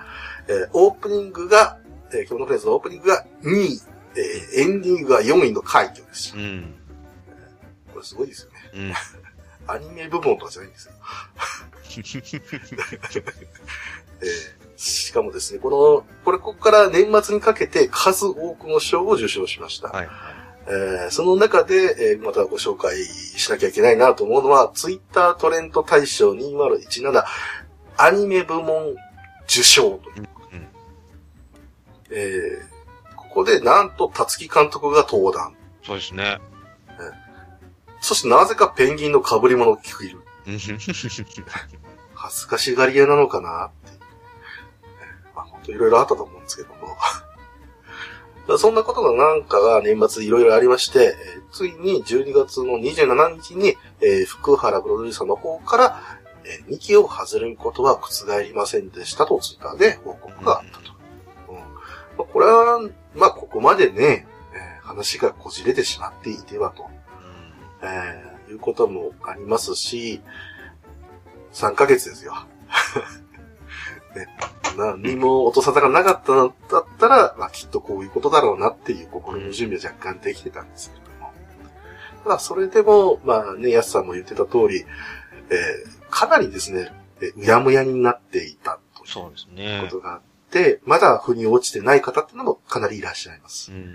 Speaker 1: えーオープニングが、えー、獣フレンズのオープニングが2位、えーエンディングが4位の快挙です
Speaker 3: う。ん。
Speaker 1: これすごいですよね。
Speaker 3: うん。
Speaker 1: アニメ部門とかじゃないんですよ。えーしかもですね、この、これここから年末にかけて数多くの賞を受賞しました。
Speaker 3: はい。
Speaker 1: えーその中で、えーまたご紹介しなきゃいけないなと思うのは、ツイッタートレンド大賞2017アニメ部門受賞という。
Speaker 3: うん。
Speaker 1: えー、ここでなんと、たつき監督が登壇。
Speaker 3: そうですね。
Speaker 1: そしてなぜかペンギンの被り物を着る。恥ずかしがり屋なのかなって。まあ本当いろいろあったと思うんですけども。そんなことのなんかが年末いろいろありまして、えーついに12月の27日に、えー福原プロデューサーの方から、え2期を外れることは覆りませんでしたとツイッターで報告があったと。うんまあ、これは、まあここまでね、えー話がこじれてしまっていてはと。えーいうこともありますし、3ヶ月ですよ。ね、何にも音沙汰がなかったのだったら、まあ、きっとこういうことだろうなっていう心の準備は若干できてたんですけれども。ただ、それでも、まあね、やすさんも言ってた通り、えーかなりですね、えーうやむやになっていたという
Speaker 3: そうです
Speaker 1: こ
Speaker 3: ね。
Speaker 1: とがあって、まだ腑に落ちてない方っていうのもかなりいらっしゃいます。
Speaker 3: うん。
Speaker 1: うん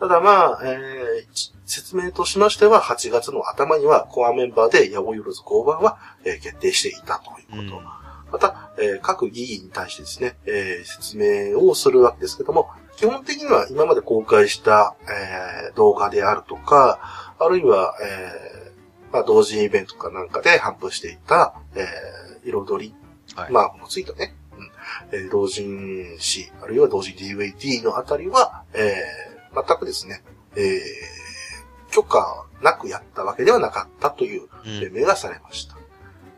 Speaker 1: ただまあ、えーち説明としましては、8月の頭にはコアメンバーで八百万交番は、えー決定していたということ。また、えー各議員に対してですね、えー説明をするわけですけども、基本的には今まで公開した、えー動画であるとか、あるいは、えーまあ、同時イベントかなんかで頒布していた、えー彩り、
Speaker 3: はい。
Speaker 1: まあ、もうついたね、うんえー同人誌、あるいは同時 DVD のあたりは、えー全くですね、えー許可なくやったわけではなかったという
Speaker 3: うん
Speaker 1: 命名がされました。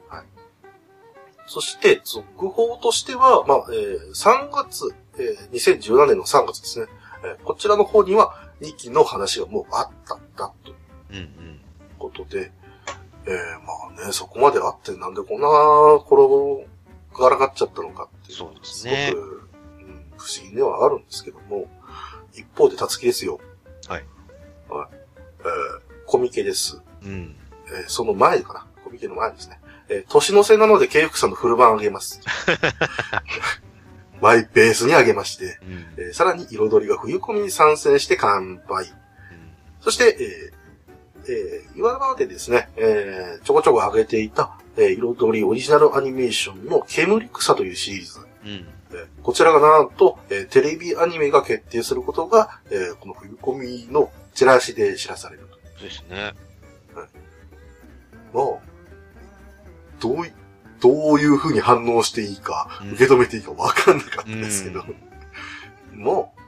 Speaker 1: はい。そして、続報としては、まあ、えー3月、えー2017年の3月ですね、えーこちらの方には2期の話がもうあったんだという
Speaker 3: うんうん。
Speaker 1: ことで、えーまあね、そこまであってなんでこんな転がらかっちゃったのかっていう。
Speaker 3: そうですね
Speaker 1: すごく、うん、不思議ではあるんですけども、一方で、たつきですよ。
Speaker 3: はい。
Speaker 1: はい。えーコミケです。
Speaker 3: うん。
Speaker 1: えーその前かな。コミケの前ですね。えー年の瀬なので、慶福さんのフル版あげます。マイペースにあげまして、
Speaker 3: うん。
Speaker 1: えーさらに彩りが冬コミに参戦して完売。そして、えーえー今までですね、えーちょこちょこ上げていた、えー彩りオリジナルアニメーションの煙草というシリーズ。
Speaker 3: うん。
Speaker 1: えーこちらがなんと、えーテレビアニメが決定することが、えーこの冬コミのチラシで知らされると。
Speaker 3: そうですね。
Speaker 1: まあ、どうい、どういう風に反応していいか、
Speaker 3: うん
Speaker 1: 受け止めていいか分かんなかったですけど、もう、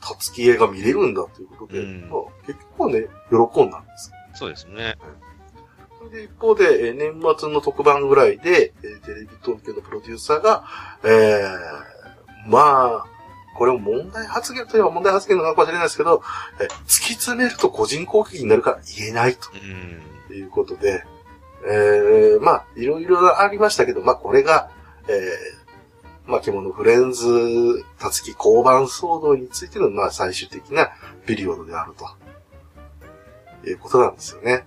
Speaker 1: たつき絵が見れるんだということで、
Speaker 3: うん
Speaker 1: まあ、結局はね、喜んだんです。
Speaker 3: そうですね。
Speaker 1: で一方で、えー年末の特番ぐらいで、えーテレビ東京のプロデューサーが、えー、まあ、これも問題発言といえば問題発言なのかもしれないですけど、えー突き詰めると個人攻撃になるから言えないと。
Speaker 3: うん。
Speaker 1: ということで、えー、まあ、いろいろありましたけど、まあ、これが、えー、まあ、獣フレンズ、たつき交番騒動についての、まあ、最終的なピリオドであると。いうことなんですよね。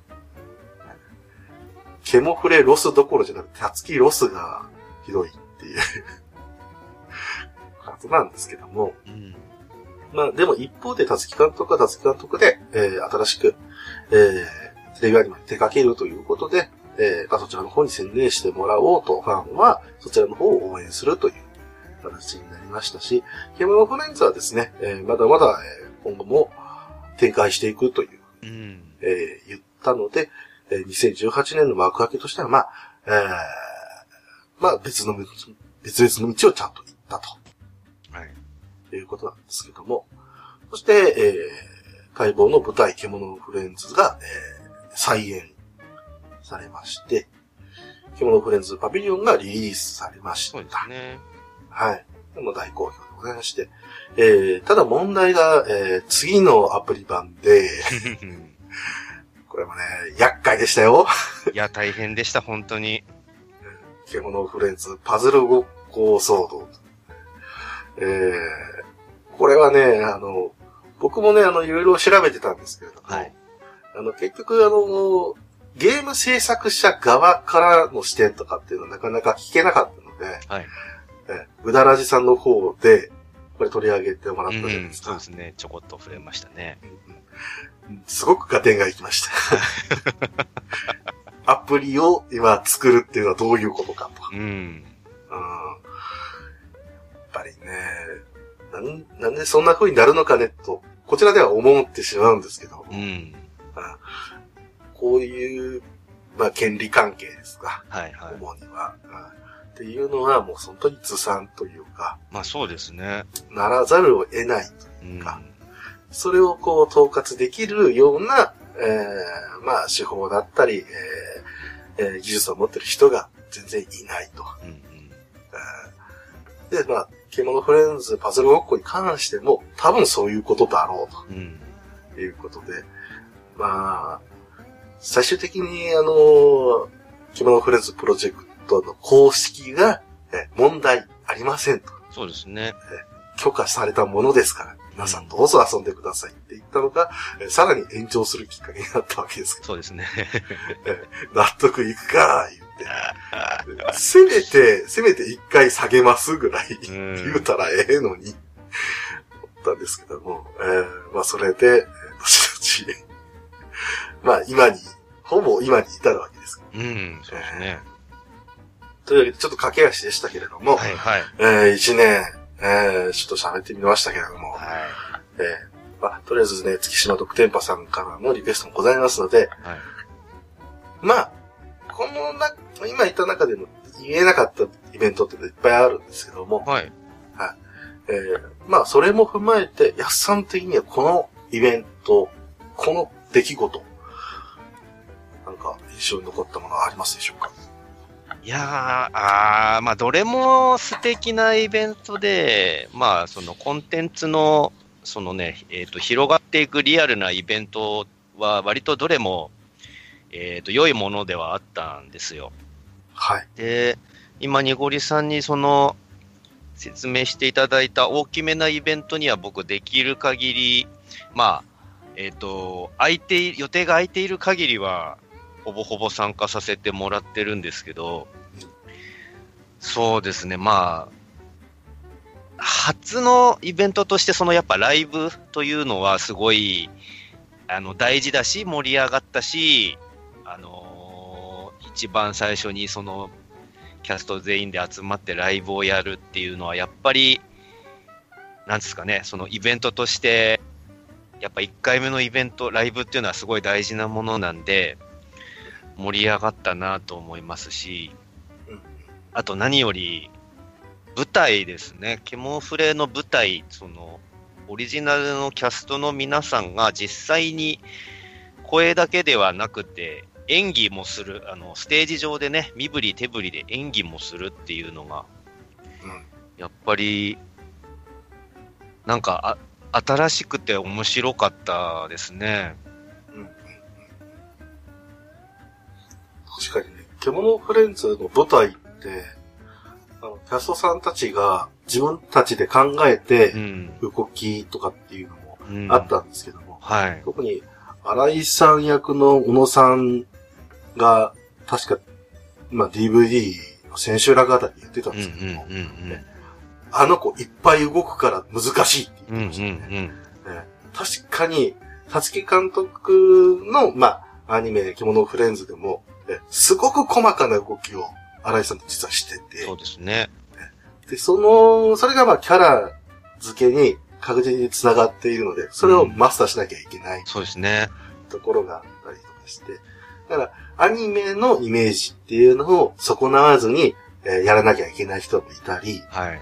Speaker 1: ケモフレロスどころじゃなくて、たつきロスがひどいっていうことなんですけども、
Speaker 3: うん。
Speaker 1: まあでも一方で、たつき監督はたつき監督で、えー新しく、えー、テレビアニメに手掛けるということで、えーまあそちらの方に専念してもらおうと、ファンはそちらの方を応援するという形になりましたし、ケモノフレンズはですね、えーまだまだ、えー今後も展開していくという、
Speaker 3: うん。
Speaker 1: えー言ったので、えー2018年の幕開けとしては、まあ、えーまあ別の道、別々の道をちゃんと行ったと。
Speaker 3: はい。
Speaker 1: ということなんですけども。そして、えー、待望の舞台、獣のフレンズが、えー、再演されまして、獣フレンズパビリオンがリリースされました。
Speaker 3: そうですね。
Speaker 1: はい。でも大好評でございまして。えー、ただ問題が、えー、次のアプリ版で、これもね、厄介でしたよ。
Speaker 3: いや、大変でした、本当に。
Speaker 1: 獣フレンズパズルごっこ騒動。えー、これはね、あの、僕もね、あの、いろいろ調べてたんですけれども、
Speaker 3: はい。
Speaker 1: あの、結局、あの、ゲーム制作者側からの視点とかっていうのはなかなか聞けなかったので、
Speaker 3: はい。
Speaker 1: えー、うだらじさんの方で、これ取り上げてもらったじゃない
Speaker 3: うん、
Speaker 1: ですか
Speaker 3: そうで。すね。ちょこっと触れましたね。
Speaker 1: うんすごく合点がいきました。アプリを今作るっていうのはどういうことかと。
Speaker 3: うん。
Speaker 1: うんやっぱりね、なん、なんでそんな風になるのかねと、こちらでは思ってしまうんですけども、
Speaker 3: うん。
Speaker 1: こういう、まあ、権利関係ですか、
Speaker 3: はいはい。
Speaker 1: 主には。うんっていうのはもう本当にずさんというか、
Speaker 3: まあそうですね。
Speaker 1: ならざるを得ない。
Speaker 3: うん。
Speaker 1: かそれをこう統括できるような、えー、まあ手法だったり、えーえー技術を持ってる人が全然いないと。
Speaker 3: うんうん。
Speaker 1: えーで、まあ、獣フレンズパズルごっこに関しても多分そういうことだろう
Speaker 3: うん。
Speaker 1: ということで、まあ、最終的にあの、獣フレンズプロジェクトの公式が、えー問題ありませんと。
Speaker 3: そうですね。
Speaker 1: 許可されたものですから、皆さんどうぞ遊んでくださいって言ったのが、えーさらに延長するきっかけになったわけですけ
Speaker 3: そうですね。
Speaker 1: ど、納得いくか、言って。せめて、せめて一回下げますぐらい
Speaker 3: うん
Speaker 1: 言うたらええのに、思ったんですけども、えーまあそれで、えー後々、まあ今に、ほぼ今に至るわけです。
Speaker 3: うん。そうですね。
Speaker 1: というわけで、ちょっと駆け足でしたけれども、
Speaker 3: はいはい。
Speaker 1: えー一年、えーちょっと喋ってみましたけれども、
Speaker 3: はい。
Speaker 1: えーまあ、とりあえずね、月島特典パさんからのリクエストもございますので、
Speaker 3: はい。
Speaker 1: まあ、このな、今言った中でも言えなかったイベントっていっぱいあるんですけども、
Speaker 3: はい。
Speaker 1: えーまあ、それも踏まえて、安さん的にはこのイベント、この出来事、なんか印象に残ったものはありますでしょうか？
Speaker 3: いやー、あーまあ、どれも素敵なイベントで、まあ、そのコンテンツの、そのね、えっ、と、広がっていくリアルなイベントは、割とどれも、えっ、と、良いものではあったんですよ。
Speaker 1: はい。
Speaker 3: で、今、にごりさんにその、説明していただいた大きめなイベントには僕できる限り、まあ、えっ、と、空いて、予定が空いている限りは、ほぼほぼ参加させてもらってるんですけど、そうですね、まあ、初のイベントとして、そのやっぱライブというのはすごい、あの、大事だし、盛り上がったし、あの一番最初にその、キャスト全員で集まってライブをやるっていうのは、やっぱり、なんですかね、そのイベントとして、やっぱ1回目のイベント、ライブっていうのはすごい大事なものなんで、盛り上がったなと思いますし、あと何より、舞台ですね、ケモフレの舞台、その、オリジナルのキャストの皆さんが実際に声だけではなくて、演技もする、あの、ステージ上でね、身振り手振りで演技もするっていうのが、
Speaker 1: うん。
Speaker 3: やっぱり、なんか、あ、新しくて面白かったですね。
Speaker 1: うんうんうん確かにね、獣フレンズの舞台って、あの、キャストさんたちが自分たちで考え
Speaker 3: う
Speaker 1: て
Speaker 3: ん。
Speaker 1: 動きとかっていうのも
Speaker 3: うん
Speaker 1: あったんですけども、
Speaker 3: はい。
Speaker 1: 特に新井さん役の小野さんが、確か、まあ DVD の千秋楽あたりで言ってたん
Speaker 3: うんうん
Speaker 1: ですけども、
Speaker 3: うん
Speaker 1: あの子いっぱい動くから難しいって
Speaker 3: うん。うんうん
Speaker 1: 言ってましたね。確かに、たつき監督の、まあ、アニメ、獣フレンズでも、えすごく細かな動きを、新井さんと実はしてて
Speaker 3: そう、ですね。
Speaker 1: で、その、それがまあ、キャラ付けに確実に繋がっているので、それをマスターしなきゃいけない
Speaker 3: そうですね。
Speaker 1: ところがあったりとかして、だから、アニメのイメージっていうのを損なわずに、えーやらなきゃいけない人もいたり、
Speaker 3: はい。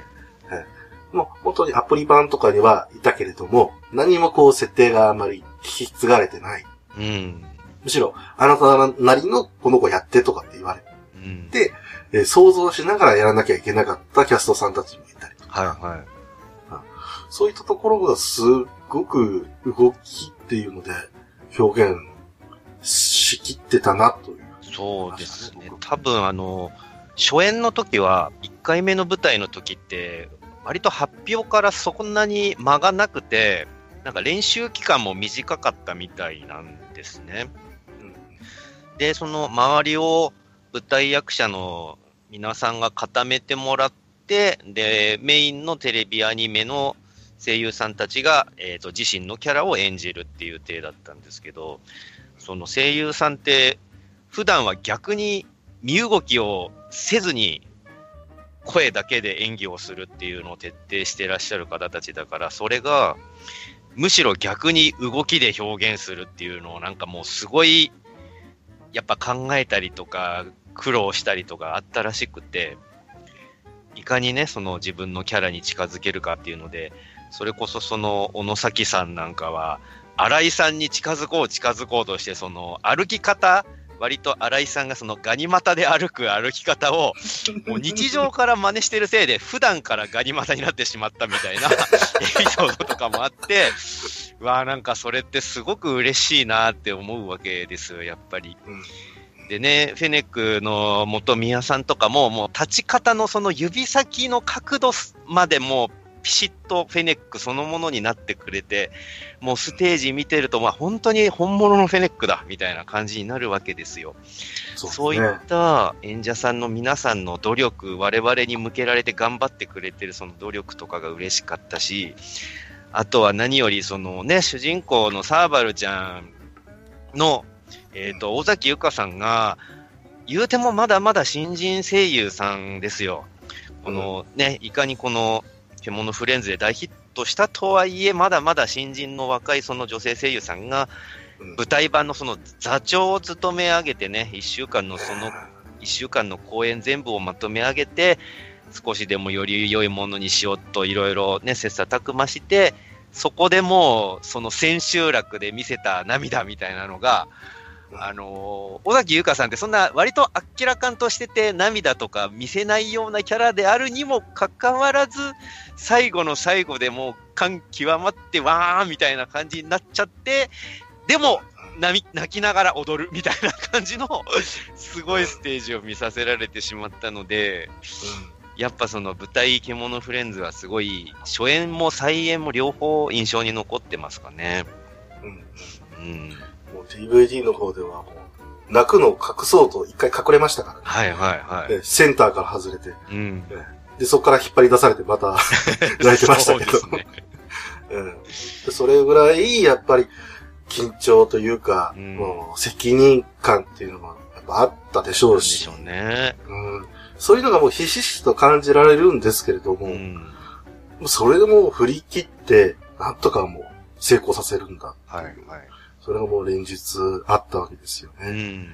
Speaker 1: もう本当にアプリ版とかにはいたけれども、何もこう設定があまり引き継がれてない。
Speaker 3: うん。
Speaker 1: むしろ、あなたなりのこの子やってとかって言われて、
Speaker 3: うん。
Speaker 1: でえー想像しながらやらなきゃいけなかったキャストさんたちもいたりとか、
Speaker 3: はいはい。
Speaker 1: そういったところがすっごく動きっていうので表現しきってたなという。
Speaker 3: そうですね。多分あの、初演の時は、1回目の舞台の時って、割と発表からそんなに間がなくて、なんか練習期間も短かったみたいなんですね。
Speaker 1: うん
Speaker 3: で、その周りを舞台役者の皆さんが固めてもらって、で、メインのテレビアニメの声優さんたちが、えー、と自身のキャラを演じるっていう体だったんですけど、その声優さんって、普段は逆に身動きをせずに声だけで演技をするっていうのを徹底してらっしゃる方たちだから、それが、むしろ逆に動きで表現するっていうのをなんかもうすごい、やっぱ考えたりとか、苦労したりとかあったらしくて、いかにね、その自分のキャラに近づけるかっていうので、それこそその小野崎さんなんかは、新井さんに近づこう近づこうとして、その歩き方、割と新井さんがそのガニ股で歩く歩き方を、もう日常から真似してるせいで、普段からガニ股になってしまったみたいな エピソードとかもあって、うわなんかそれってすごく嬉しいなって思うわけですよ、やっぱり。でね、フェネックの元宮さんとかも、もう立ち方のその指先の角度までもピシッとフェネックそのものになってくれて、もうステージ見てると、まあ本当に本物のフェネックだみたいな感じになるわけですよ。そう、ね,、そういった演者さんの皆さんの努力、我々に向けられて頑張ってくれてるその努力とかが嬉しかったし、あとは何よりそのね、主人公のサーバルちゃんの、えっ、ー、と、尾崎由香さんが、言うてもまだまだ新人声優さんですよ。このね、いかにこの獣フレンズで大ヒットしたとはいえ、まだまだ新人の若いその女性声優さんが、舞台版のその座長を務め上げてね、1週間のその、1週間の公演全部をまとめ上げて、少しでもより良いものにしようといろいろね、切磋琢磨して、そこでもう、その千秋楽で見せた涙みたいなのが、あのー、尾崎優香さんってそんな割とあっけらかんとしてて涙とか見せないようなキャラであるにもかかわらず、最後の最後でもう感極まってわーみたいな感じになっちゃって、でも、泣きながら踊るみたいな感じのすごいステージを見させられてしまったので、やっぱその舞台獣フレンズはすごい初演も再演も両方印象に残ってますかね。うん。
Speaker 1: うんもう DVD の方ではもう、泣くのを隠そうと一回隠れましたからね。
Speaker 3: はいはいはい。
Speaker 1: センターから外れて。うん。で、そこから引っ張り出されてまた 泣いてましたけど。そね、うん。それぐらい、やっぱり、緊張というか、うん、もう責任感っていうのはやっぱあったでしょうし。
Speaker 3: でしょうね。
Speaker 1: うん。そういうのがもうひしひしと感じられるんですけれども、うん、それでも振り切って、なんとかもう成功させるんだ。はいはい。それがもう連日あったわけですよね。うん、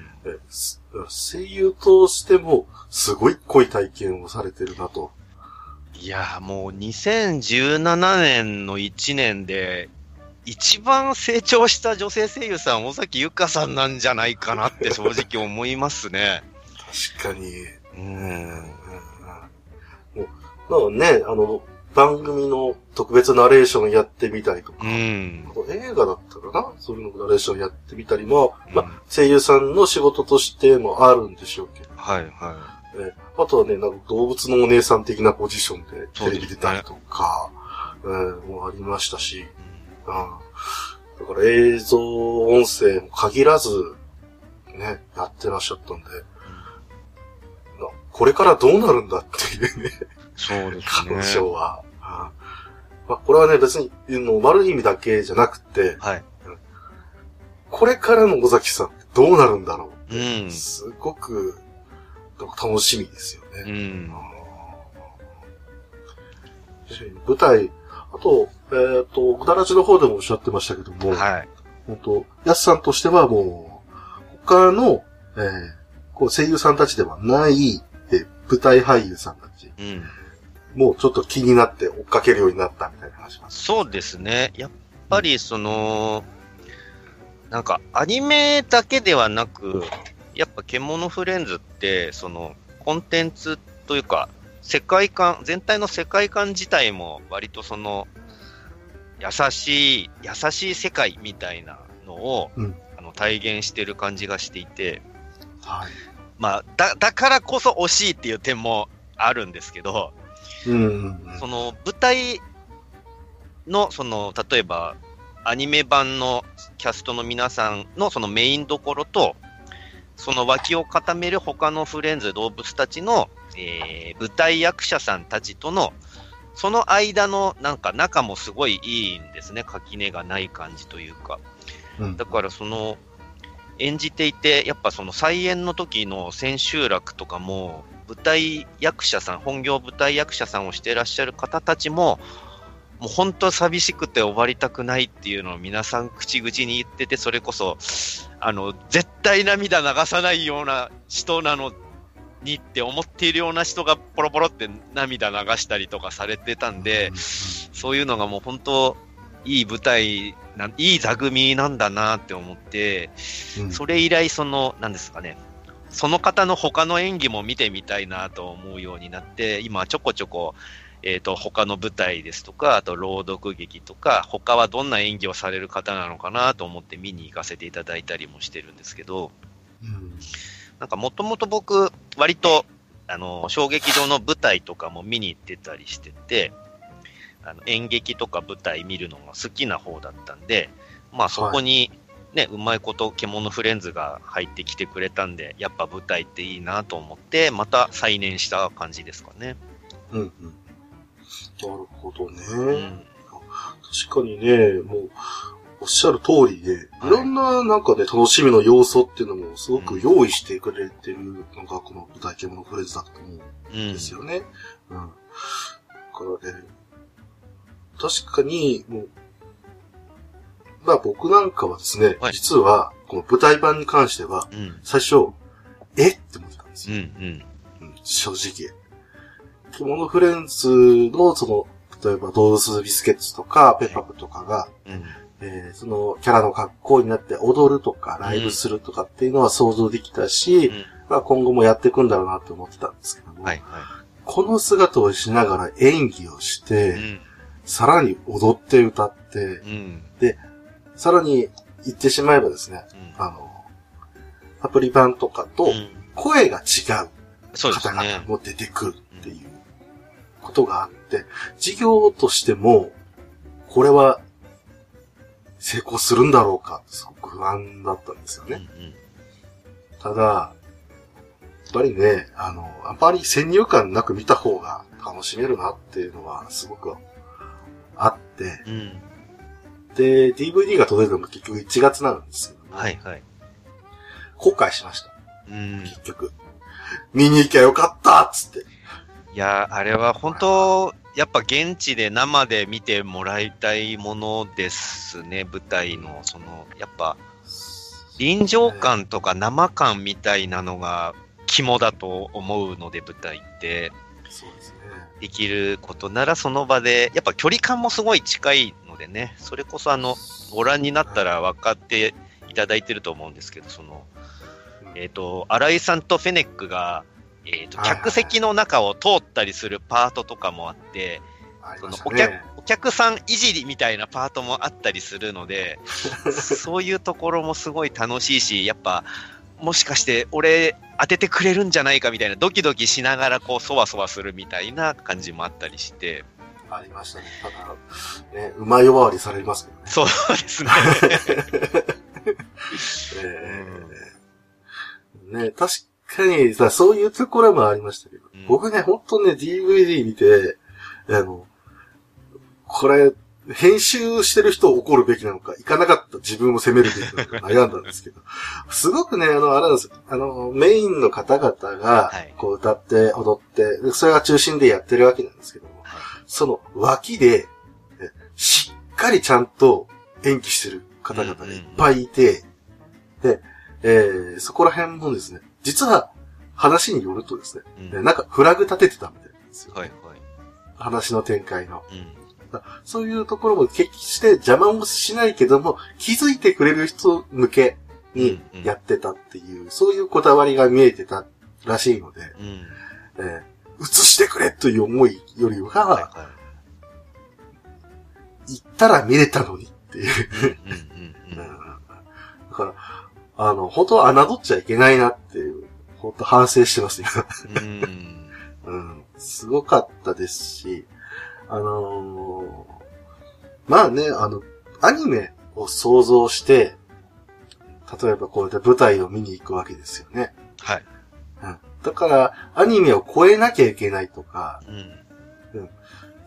Speaker 1: 声優としても、すごい濃い体験をされてるなと。
Speaker 3: いや、もう2017年の1年で、一番成長した女性声優さん、尾崎由香さんなんじゃないかなって正直思いますね。
Speaker 1: 確かに。うん。もう、ね、あの、番組の特別ナレーションやってみたりとか、うん、映画だったかな？そういうのナレーションやってみたりも、うん、まあ、声優さんの仕事としてもあるんでしょうけど。はいはい。ね、あとはね、なんか動物のお姉さん的なポジションでテレビ出たりとか、ね、えー、もありましたし、うん、だから映像、音声も限らず、ね、やってらっしゃったんで、これからどうなるんだっていうね。
Speaker 3: そうですね。
Speaker 1: 彼女は。まあ、これはね、別に、の悪い意味だけじゃなくて、はい。これからの尾崎さんどうなるんだろううん。すごく、楽しみですよね。うん。舞台、あと、えっ、ー、と、ぐだらじの方でもおっしゃってましたけども、はい。本当やすさんとしてはもう、他の、えー、こう声優さんたちではない、え舞台俳優さんたち、うん。もうちょっと気になって追っかけるようになったみたいな話
Speaker 3: そうですね。やっぱりその、うん、なんかアニメだけではなく、やっぱ獣フレンズって、そのコンテンツというか、世界観、全体の世界観自体も割とその、優しい、優しい世界みたいなのを、うん、あの体現してる感じがしていて、はい。まあ、だ、だからこそ惜しいっていう点もあるんですけど、うん、その舞台の、その、例えば、アニメ版のキャストの皆さんのそのメインどころと、その脇を固める他のフレンズ動物たちの、えー、舞台役者さんたちとの、その間のなんか仲もすごいいいんですね。垣根がない感じというか。うん、だからその、演じていて、やっぱその再演の時の千秋楽とかも、舞台役者さん、本業舞台役者さんをしていらっしゃる方たちも、もう本当寂しくて終わりたくないっていうのを皆さん口々に言ってて、それこそ、あの、絶対涙流さないような人なのにって思っているような人がポロポロって涙流したりとかされてたんで、そういうのがもう本当、いい舞台な、いい座組なんだなって思って、
Speaker 1: うん。
Speaker 3: それ以来、その、なんですかね、その方の他の演技も見てみたいなと思うようになって、今ちょこちょこ、えっ、と、他の舞台ですとか、あと朗読劇とか、他はどんな演技をされる方なのかなと思って見に行かせていただいたりもしてるんですけど、
Speaker 1: うん
Speaker 3: なんかもともと僕、割と、あの、小劇場の舞台とかも見に行ってたりしてて、あの演劇とか舞台見るのが好きな方だったんで、まあそこに、ね、うまいこと獣フレンズが入ってきてくれたんで、やっぱ舞台っていいなと思って、また再燃した感じですかね。
Speaker 1: うんうん。なるほどね。
Speaker 3: うん。
Speaker 1: 確かにね、もう、おっしゃる通りで、
Speaker 3: はい
Speaker 1: いろんななんかね、楽しみの要素っていうのもすごく用意してくれてるのが、この舞台獣フレーズだと思う
Speaker 3: うんん
Speaker 1: ですよね。うん。だからね、確かに、もう、まあ僕なんかはですね、
Speaker 3: はい
Speaker 1: 実は、この舞台版に関しては、
Speaker 3: うん。
Speaker 1: 最初、え？って思ってたんです
Speaker 3: うん。う
Speaker 1: よ。
Speaker 3: ん。
Speaker 1: うん正直。獣フレンズの、その、例えば動物ビスケッツとか、ペッパプとかが、
Speaker 3: うん。
Speaker 1: えーそのキャラの格好になって踊るとか、ライブするとかっていうのは想像できたし、
Speaker 3: うん
Speaker 1: まあ今後もやっていくんだろうなって思ってたんですけども、
Speaker 3: はい、は
Speaker 1: この姿をしながら演技をし
Speaker 3: い。
Speaker 1: て、
Speaker 3: うん。
Speaker 1: さらに踊って歌って、
Speaker 3: うん。
Speaker 1: さらに言ってしまえばですね、
Speaker 3: うん
Speaker 1: あの、アプリ版とかと
Speaker 3: うん
Speaker 1: 声が違う方
Speaker 3: ね
Speaker 1: 々。も出てくるっていうことがあって、事業としても、これは成功するんだろうか、すごく不安だったんですよ
Speaker 3: うん。う
Speaker 1: ね。
Speaker 3: ん。
Speaker 1: ただ、やっぱりね、あの、あまり先入観なく見た方が楽しめるなっていうのはすごくあって、
Speaker 3: うん。
Speaker 1: で、DVD が届いたのが結局1月なんですけど、
Speaker 3: はい、はい。
Speaker 1: 後悔しました、
Speaker 3: うん。
Speaker 1: 結局。見に行きゃよかったっつって。
Speaker 3: いや、あれは本当、やっぱ現地で生で見てもらいたいものですね、舞台の、その、やっぱ、臨場感とか生感みたいなのが肝だと思うので、舞台って。
Speaker 1: そうですね。
Speaker 3: できることならその場で、やっぱ距離感もすごい近いのでね、それこそあの、ご覧になったら分かっていただいてると思うんですけど、その、えっ、と、新井さんとフェネックが、えっ、と、
Speaker 1: はいはい。
Speaker 3: 客席の中を通ったりするパートとかもあって、そのお客。お客さんいじりみたいなパートもあったりするので、そういうところもすごい楽しいし、やっぱ、もしかして俺当ててくれるんじゃないかみたいなドキドキしながらこうそわそわするみたいな感じもあったりして、
Speaker 1: ありましたね。ただ、ね、馬呼ばわりされますけどね。
Speaker 3: そうですね。
Speaker 1: えーね、確かにさ、そういうところもありましたけど、
Speaker 3: うん
Speaker 1: 僕ね、本当ね、DVD 見て、あの、これ、編集してる人を怒るべきなのか、行かなかった自分を責めるべきなのか悩んだんですけど、すごくね、あの、あれなんですよあの、メインの方々が
Speaker 3: はい、
Speaker 1: こう歌って踊って、でそれが中心でやってるわけなんですけども、その脇で、ねしっかりちゃんと演技してる方々がいっぱいいて、で、えーそこら辺もですね、実は話によるとですね、
Speaker 3: うん
Speaker 1: えなんかフラグ立ててたみたいなんですよ。
Speaker 3: はいはい。
Speaker 1: 話の展開の。
Speaker 3: うん。
Speaker 1: そういうところも決して邪魔もしないけども、気づいてくれる人向けに
Speaker 3: うんうん
Speaker 1: やってたっていう、そういうこだわりが見えてたらしいので、
Speaker 3: うん。
Speaker 1: えー映してくれという思いよりは、
Speaker 3: はいは
Speaker 1: 行ったら見れたのにっていう。だから、あの、本当は侮っちゃいけないなっていう、本当反省してます、今。
Speaker 3: うん。
Speaker 1: うん。すごかったですし、あのーまあね、あの、アニメを想像して、例えばこうやって舞台を見に行くわけですよね。
Speaker 3: はい。
Speaker 1: うん。だから、アニメを超えなきゃいけないとか、
Speaker 3: うん。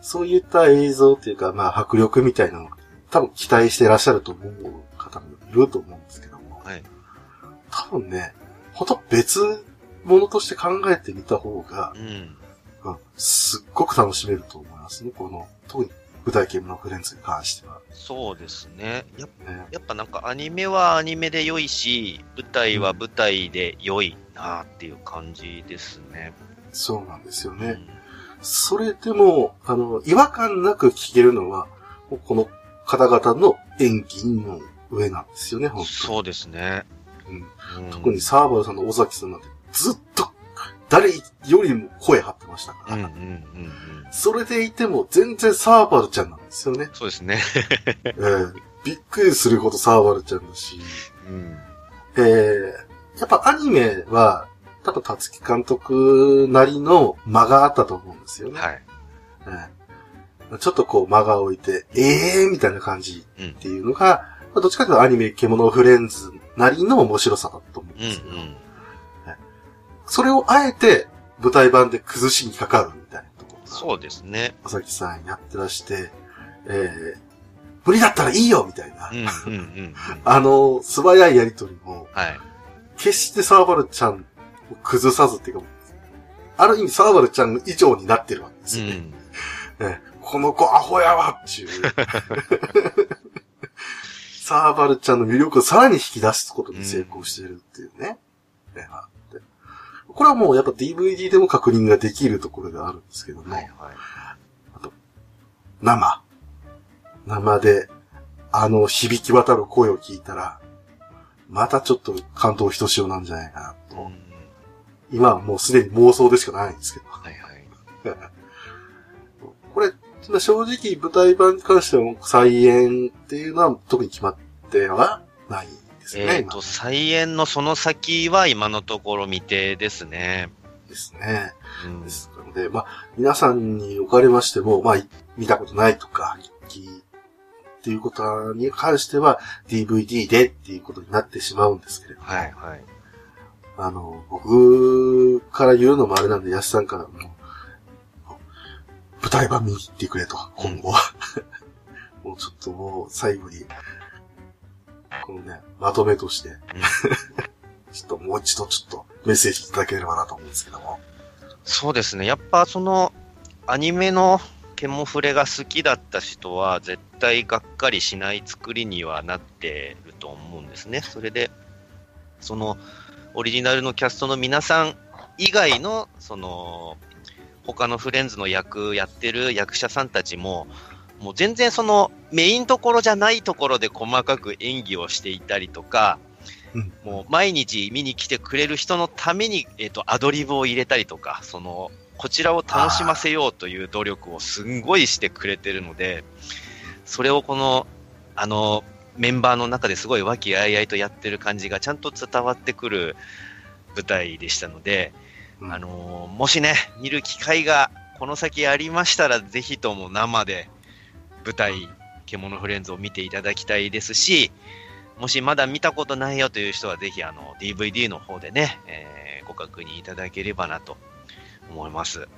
Speaker 1: そういった映像っていうか、まあ迫力みたいなのを多分期待してらっしゃると思う方もいると思うんですけども、
Speaker 3: はい。
Speaker 1: 多分ね、ほんと別ものとして考えてみた方が
Speaker 3: う、ん。
Speaker 1: うん、すっごく楽しめると思いますね。この、特に舞台系のフレンズに関しては。
Speaker 3: そうですね。やっ
Speaker 1: ね、
Speaker 3: やっぱなんかアニメはアニメで良いし、舞台は舞台で良いなっていう感じですね。
Speaker 1: そうなんですよね。
Speaker 3: うん
Speaker 1: それでも、あの、違和感なく聞けるのは、この方々の演技の上なんですよね、本当に。
Speaker 3: そうですね。
Speaker 1: うん
Speaker 3: うん
Speaker 1: 特にサーバルさんの尾崎さんなんてずっと誰よりも声張ってましたから。
Speaker 3: うんうんうんうん。
Speaker 1: それでいても全然サーバルちゃんなんですよね。
Speaker 3: そうですね。
Speaker 1: ええびっくりするほどサーバルちゃんだし。
Speaker 3: うん。
Speaker 1: ええやっぱアニメは、多分、たつき監督なりの間があったと思うんですよね。
Speaker 3: はい。
Speaker 1: ええちょっとこう間が置いて、ええー、みたいな感じ
Speaker 3: うん
Speaker 1: っていうのが、まあどっちかというとアニメ獣フレンズなりの面白さだと思うん
Speaker 3: うん
Speaker 1: ですけど、
Speaker 3: うん。
Speaker 1: それをあえて舞台版で崩しにかかるみたいなところが、
Speaker 3: そうですね。
Speaker 1: まさきさんやってらして、えー、無理だったらいいよみたいな、
Speaker 3: うんうんうんうん。
Speaker 1: あの、素早いやりとりも、
Speaker 3: はい。
Speaker 1: 決してサーバルちゃんを崩さずっていうか、ある意味サーバルちゃん以上になってるわけですよね。
Speaker 3: うん。
Speaker 1: ええこの子アホやわっちゅう。サーバルちゃんの魅力をさらに引き出すことに成功してるっていうね。ええあってこれはもうやっぱ DVD でも確認ができるところであるんですけども、
Speaker 3: はいはい。
Speaker 1: 生。生で、あの響き渡る声を聞いたら、またちょっと感動ひとしおなんじゃないかなと。
Speaker 3: うん
Speaker 1: 今はもうすでに妄想でしかないんですけど。
Speaker 3: はいはい。
Speaker 1: これ、まあ正直舞台版に関しては再演っていうのは特に決まってはないですね。今
Speaker 3: えっと、再演のその先は今のところ未定ですね。
Speaker 1: ですね。
Speaker 3: うん
Speaker 1: ですので、まあ、皆さんにおかれましても、まあ、い見たことないとか、っていうことに関しては DVD でっていうことになってしまうんですけれども、
Speaker 3: はいはい。
Speaker 1: あの、僕から言うのもあれなんで、安さんからも、舞台版見に行ってくれと、今後は。もうちょっともう最後に、このね、まとめとして、ちょっともう一度ちょっとメッセージいただければなと思うんですけども。
Speaker 3: そうですね。やっぱその、アニメのケモフレが好きだった人は、絶対がっかりしない作りにはなってると思うんですね。それで、その、オリジナルのキャストの皆さん以外の、その、他のフレンズの役やってる役者さんたちも、もう全然そのメインところじゃないところで細かく演技をしていたりとか、
Speaker 1: うん。
Speaker 3: もう毎日見に来てくれる人のために、えっ、と、アドリブを入れたりとか、その、こちらを楽しませようという努力をすんごいしてくれてるので、それをこの、あの、メンバーの中ですごい和気あいあいとやってる感じがちゃんと伝わってくる舞台でしたので、
Speaker 1: うん。
Speaker 3: あのーもしね、見る機会がこの先ありましたら、ぜひとも生で舞台、獣フレンズを見ていただきたいですし、もしまだ見たことないよという人は、ぜひあの DVD の方でね、えーご確認いただければなと思います。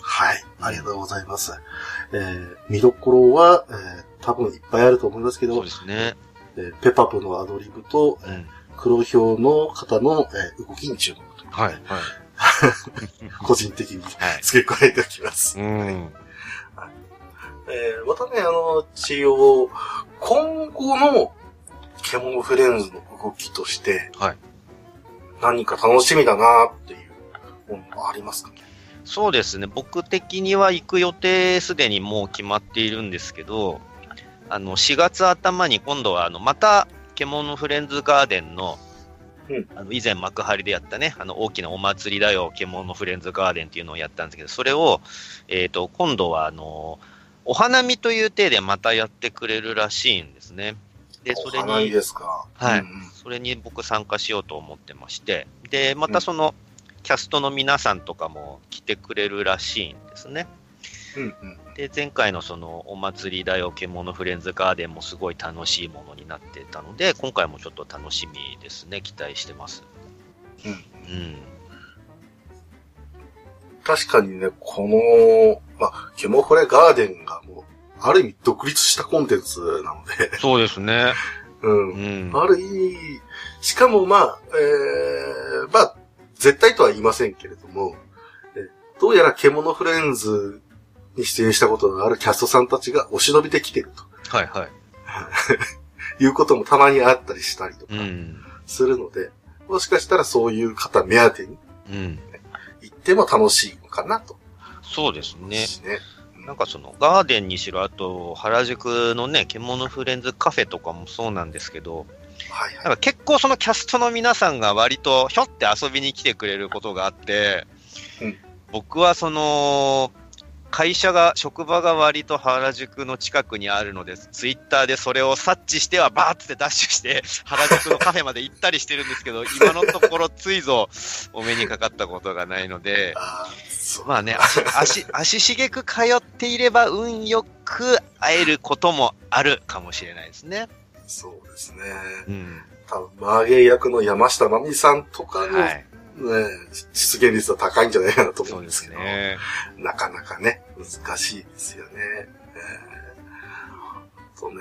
Speaker 1: はい。ありがとうございます。えー、見どころは、えー、多分いっぱいあると思いますけど
Speaker 3: そうで、すね。
Speaker 1: えーペパプのアドリブと、
Speaker 3: うん。
Speaker 1: 黒ひょうの方の、えー動きに注目という
Speaker 3: はい。はい。
Speaker 1: 個人的に
Speaker 3: はい。
Speaker 1: 付け加えておきます。
Speaker 3: うん。
Speaker 1: えー、またね、あの、一応、今後の獣フレンズの動きとして、
Speaker 3: はい。
Speaker 1: 何か楽しみだなっていうものはありますかね？
Speaker 3: そうですね。僕的には行く予定すでにもう決まっているんですけど、あの、4月頭に今度は、あの、また、獣フレンズガーデンの、
Speaker 1: うん
Speaker 3: あの、以前幕張でやったね、あの、大きなお祭りだよ、獣フレンズガーデンっていうのをやったんですけど、それを、えっ、と、今度は、あの、お花見という体でまたやってくれるらしいんですね。で、それ
Speaker 1: お花見
Speaker 3: に、
Speaker 1: ですか
Speaker 3: はい
Speaker 1: うんうん
Speaker 3: それに僕参加しようと思ってまして、で、またその、キャストの皆さんとかも来てくれるらしいんですね。
Speaker 1: うんうん。
Speaker 3: で、前回のそのお祭りだよ、獣フレンズガーデンもすごい楽しいものになってたので、今回もちょっと楽しみですね。期待してます。
Speaker 1: うん
Speaker 3: うん。
Speaker 1: 確かにね、この、まあ、ケモフレガーデンがもう、ある意味独立したコンテンツなので、
Speaker 3: そうですね。
Speaker 1: うん
Speaker 3: う。ん。
Speaker 1: ある意味、しかもまあ、えー、まあ、絶対とは言いませんけれども、えどうやら獣フレンズに出演したことのあるキャストさんたちがお忍びで来てる
Speaker 3: はいはい。
Speaker 1: と いうこともたまにあったりしたりとか
Speaker 3: うん。
Speaker 1: するので、もしかしたらそういう方目当てに
Speaker 3: うん。
Speaker 1: 行っても楽しいのかなと。
Speaker 3: そうですね。
Speaker 1: ね。
Speaker 3: なんかその、ガーデンにしろ、あと、原宿のね、獣フレンズカフェとかもそうなんですけど、
Speaker 1: はいはい。
Speaker 3: なんか結構そのキャストの皆さんが割とひょって遊びに来てくれることがあって、
Speaker 1: うん
Speaker 3: 僕はその、会社が、職場が割と原宿の近くにあるので、ツイッターでそれを察知してはバーッってダッシュして、原宿のカフェまで行ったりしてるんですけど、今のところついぞお目にかかったことがないので、まあね、足、足、足しげく通っていれば運よく会えることもあるかもしれないですね。
Speaker 1: そうですね。
Speaker 3: うん。
Speaker 1: 多分、マーゲー役の山下真美さんとかの、ね、
Speaker 3: はい。
Speaker 1: 出現率は高いんじゃないかなと思
Speaker 3: そううんで
Speaker 1: ですけど、
Speaker 3: すね。
Speaker 1: なかなかね、難しいですよね。えーとね、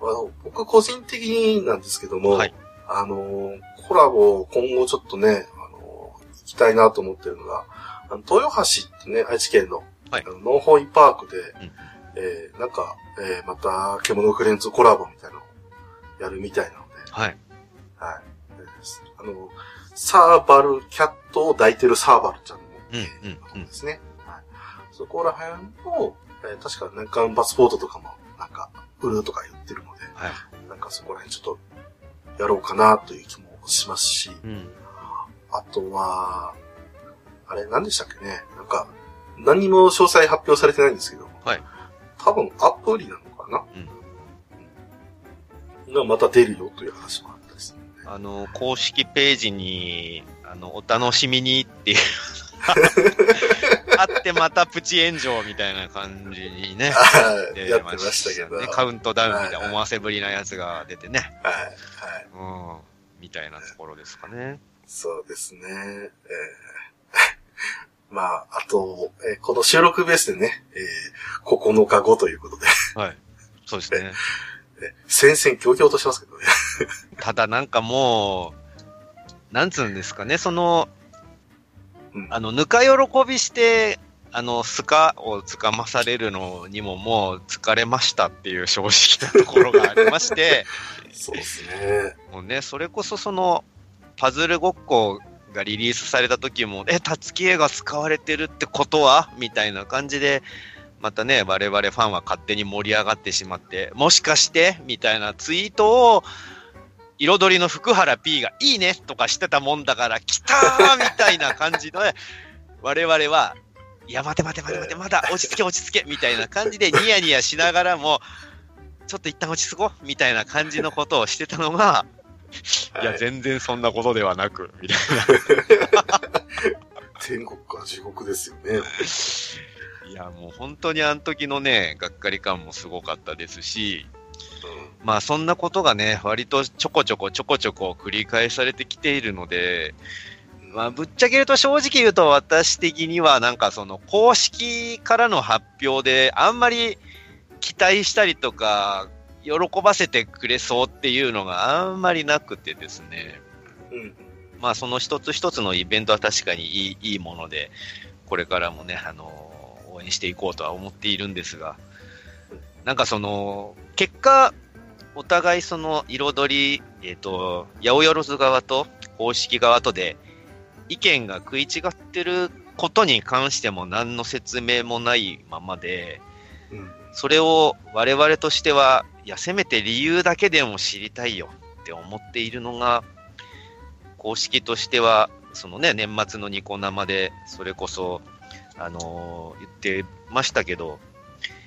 Speaker 1: あの僕個人的になんですけども、
Speaker 3: はい
Speaker 1: あのー、コラボ今後ちょっとね、あのー行きたいなと思ってるのが、あの豊橋ってね、愛知県の、
Speaker 3: はい
Speaker 1: あのノーホイパークで、
Speaker 3: ん
Speaker 1: えーなんか、えーまた、獣フレンズコラボみたいなのをやるみたいなので、
Speaker 3: はい。
Speaker 1: はい。えーあの、サーバルキャットを抱いてるサーバルちゃんの、
Speaker 3: うん
Speaker 1: ですね。はい。そこら辺を、えー確か年間パスポートとかも、なんか、売るとか言ってるので、
Speaker 3: はい。
Speaker 1: なんかそこら辺ちょっと、やろうかなという気もしますし、
Speaker 3: うん。
Speaker 1: あとは、あれ、何でしたっけねなんか、何にも詳細発表されてないんですけど、
Speaker 3: はい。
Speaker 1: 多分アプリなのかなうん。がまた出るよという話もあ
Speaker 3: の、公式ページに、あの、お楽しみにっていう あってまたプチ炎上みたいな感じにね。
Speaker 1: はい
Speaker 3: 出
Speaker 1: やってましたけど。
Speaker 3: ね。カウントダウンみたいな
Speaker 1: はい
Speaker 3: 思わせぶりなやつが出てね。
Speaker 1: はい、はい。
Speaker 3: うん。みたいなところですかね。
Speaker 1: そうですね。えー まあ、あと、えーこの収録ベースでね、えー9日後ということで、
Speaker 3: はい。そうですね。
Speaker 1: え戦々恐々としますけどね。
Speaker 3: ただなんかもう、なんつうんですかね、その、
Speaker 1: うん
Speaker 3: あの、ぬか喜びして、あの、スカをつかまされるのにももう疲れましたっていう正直なところがありまして、
Speaker 1: そうですね。
Speaker 3: もうね、それこそその、パズルごっこがリリースされた時も、え、たつき絵が使われてるってことは？みたいな感じで、またね、我々ファンは勝手に盛り上がってしまって、もしかしてみたいなツイートを、彩りの福原 P がいいねとかしてたもんだから、来たー みたいな感じで、我々は、いや、待て待て待て待て、まだ落ち着け落ち着けみたいな感じでニヤニヤしながらも、ちょっと一旦落ち着こうみたいな感じのことをしてたのが、いや、
Speaker 1: はい
Speaker 3: 全然そんなことではなく、みたい
Speaker 1: 天 国か地獄ですよね。
Speaker 3: や、もう本当にあの時のね、がっかり感もすごかったですし、まあそんなことがね、割とちょこちょこちょこちょこ繰り返されてきているので、まあぶっちゃけると正直言うと私的にはなんかその公式からの発表であんまり期待したりとか、喜ばせてくれそうっていうのがあんまりなくてですね。
Speaker 1: うん。うん。
Speaker 3: まあその一つ一つのイベントは確かにいいいいもので、これからもね、あの応援していこうとは思っているんですが、なんかその、結果、お互いその彩り、えっ、と、八百万側と公式側とで意見が食い違ってることに関しても何の説明もないままで、
Speaker 1: うん。
Speaker 3: それを我々としては、いや、せめて理由だけでも知りたいよって思っているのが、公式としては、そのね、年末のニコ生で、それこそ、あのー言ってましたけど、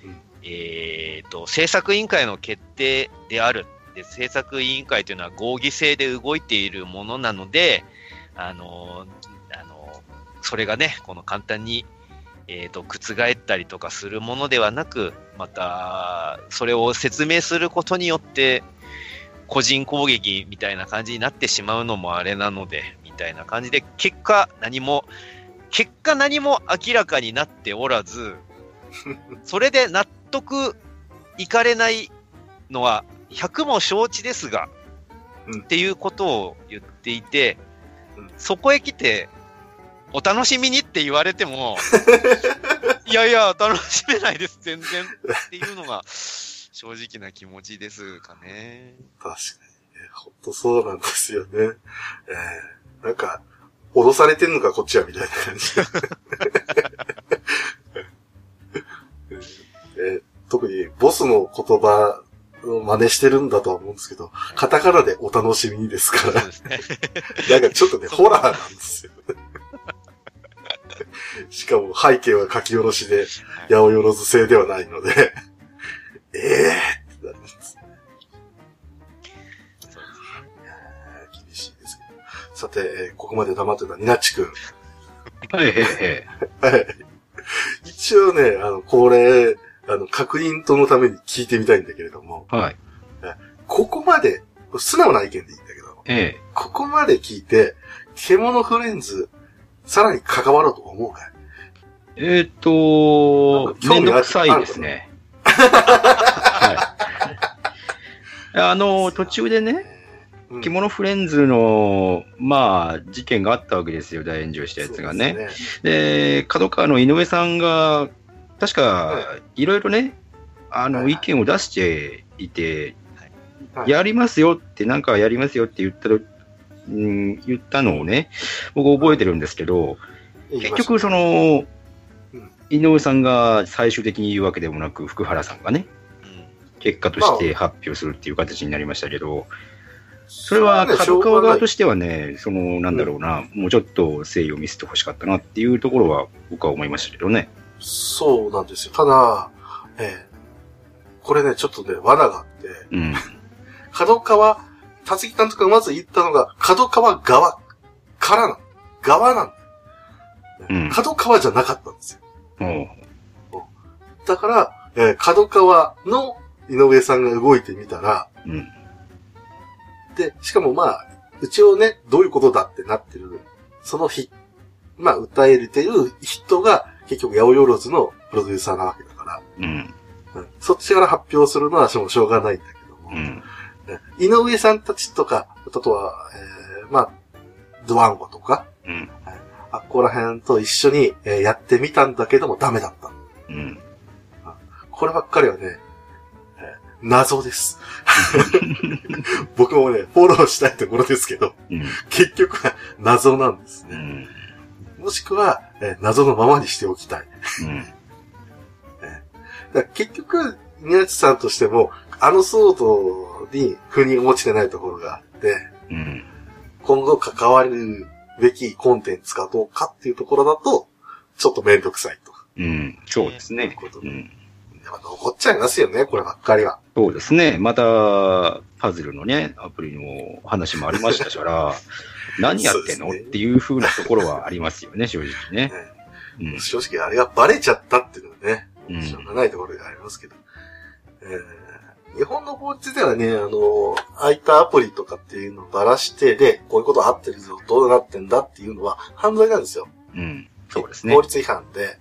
Speaker 1: うん
Speaker 3: えっと、制作委員会の決定である。で、制作委員会というのは合議制で動いているものなので、あのーあのーそれがね、この簡単に、えっ、と、覆ったりとかするものではなく、また、それを説明することによって、個人攻撃みたいな感じになってしまうのもあれなので、みたいな感じで、結果何も、結果何も明らかになっておらず、それで納得いかれないのは100も承知ですが、
Speaker 1: うん
Speaker 3: っていうことを言っていて、
Speaker 1: うん
Speaker 3: そこへ来て、お楽しみにって言われても、いやいや、楽しめないです、全然っていうのが、正直な気持ちですかね。
Speaker 1: 確かにね。ほんとそうなんですよね。えー、なんか、脅されてんのかこっちはみたいな感じ。えー特にボスの言葉を真似してるんだとは思うんですけど、カタカナでお楽しみにですか
Speaker 3: そう
Speaker 1: ら、
Speaker 3: ですね。
Speaker 1: なんかちょっとね、ホラーなんですよ。しかも背景は書き下ろしで、八百万製ではないので、ええー、さて、えーここまで黙ってたニナッチ君。
Speaker 2: はいはいはい。
Speaker 1: はい。一応ね、あの、これ、あの、確認とのために聞いてみたいんだけれども、
Speaker 2: はい。
Speaker 1: ここまで、素直な意見でいいんだけど、
Speaker 2: ええ。
Speaker 1: ここまで聞いて、獣フレンズ、さらに関わろうと思うかい？
Speaker 2: えっ、と、
Speaker 1: 興味ある？
Speaker 2: めんどくさいですね。はい。あの、途中でね、
Speaker 1: うん
Speaker 2: 着物フレンズの、まあ、事件があったわけですよ、大炎上したやつがね。
Speaker 1: で
Speaker 2: 角川の井上さんが、確か
Speaker 1: は、
Speaker 2: い。ろいろね、あの、
Speaker 1: はい
Speaker 2: 意見を出していて、
Speaker 1: はい。
Speaker 2: やりますよって、なんかやりますよって言ったと、うん、言ったのをね、僕覚えてるんですけど、結局、その
Speaker 1: うん、
Speaker 2: 井上さんが最終的に言うわけでもなく、福原さんがね、結果として発表するっていう形になりましたけど、それは角川側と
Speaker 1: し
Speaker 2: してはね、その、なんだろうな、もうちょっと誠意を見せてほしかったなっていうところは僕は思いましたけどね。
Speaker 1: そうなんですよ。ただ、ええこれね、ちょっとね、罠があって、
Speaker 2: うん。
Speaker 1: 角川、辰木監督がまず言ったのが、角川側からなん側なん。
Speaker 2: うん
Speaker 1: 角川じゃなかったんですよ。だから、えー角川の井上さんが動いてみたら、
Speaker 2: うん。
Speaker 1: で、しかもまあ、うちをね、どういうことだってなってる、その日、まあ、歌えてる人が、結局、八百万のプロデューサーなわけだから、
Speaker 2: うん。
Speaker 1: うんそっちから発表するのはしょうがないんだけども、
Speaker 2: うん。
Speaker 1: 井上さんたちとか、あとは、えーまあ、ドワンゴとか、
Speaker 2: うん。
Speaker 1: あっこら辺と一緒に、えーやってみたんだけどもダメだった。
Speaker 2: うん。
Speaker 1: こればっかりはね、えー謎です。僕もね、フォローしたいところですけど、
Speaker 2: うん。
Speaker 1: 結局は謎なんですね。
Speaker 2: うん。
Speaker 1: もしくは、えー謎のままにしておきたい。
Speaker 2: うん。
Speaker 1: 結局、宮地さんとしても、あの騒動に腑に落ちてないところがあって、
Speaker 2: うん。
Speaker 1: 今後関わるべきコンテンツかどうかっていうところだと、ちょっとめんどくさいと。
Speaker 2: うん。そうですね。
Speaker 1: ということで
Speaker 2: うん。
Speaker 1: やっぱ残っちゃいますよね、こればっかりは。
Speaker 2: そうですね。また、パズルのね、アプリの話もありましたから、何やってんの、
Speaker 1: ね
Speaker 2: っていう風なところはありますよね、正直ね。うん。
Speaker 1: 正直あれがバレちゃったっていうのはね、
Speaker 2: うん
Speaker 1: しょうがないところでありますけど。えー日本の法律ではね、あの、ああいったアプリとかっていうのをばらして、で、こういうことあってるぞ、どうなってんだっていうのは犯罪なんですよ。
Speaker 2: うん。そうですね
Speaker 1: 法。律違反で。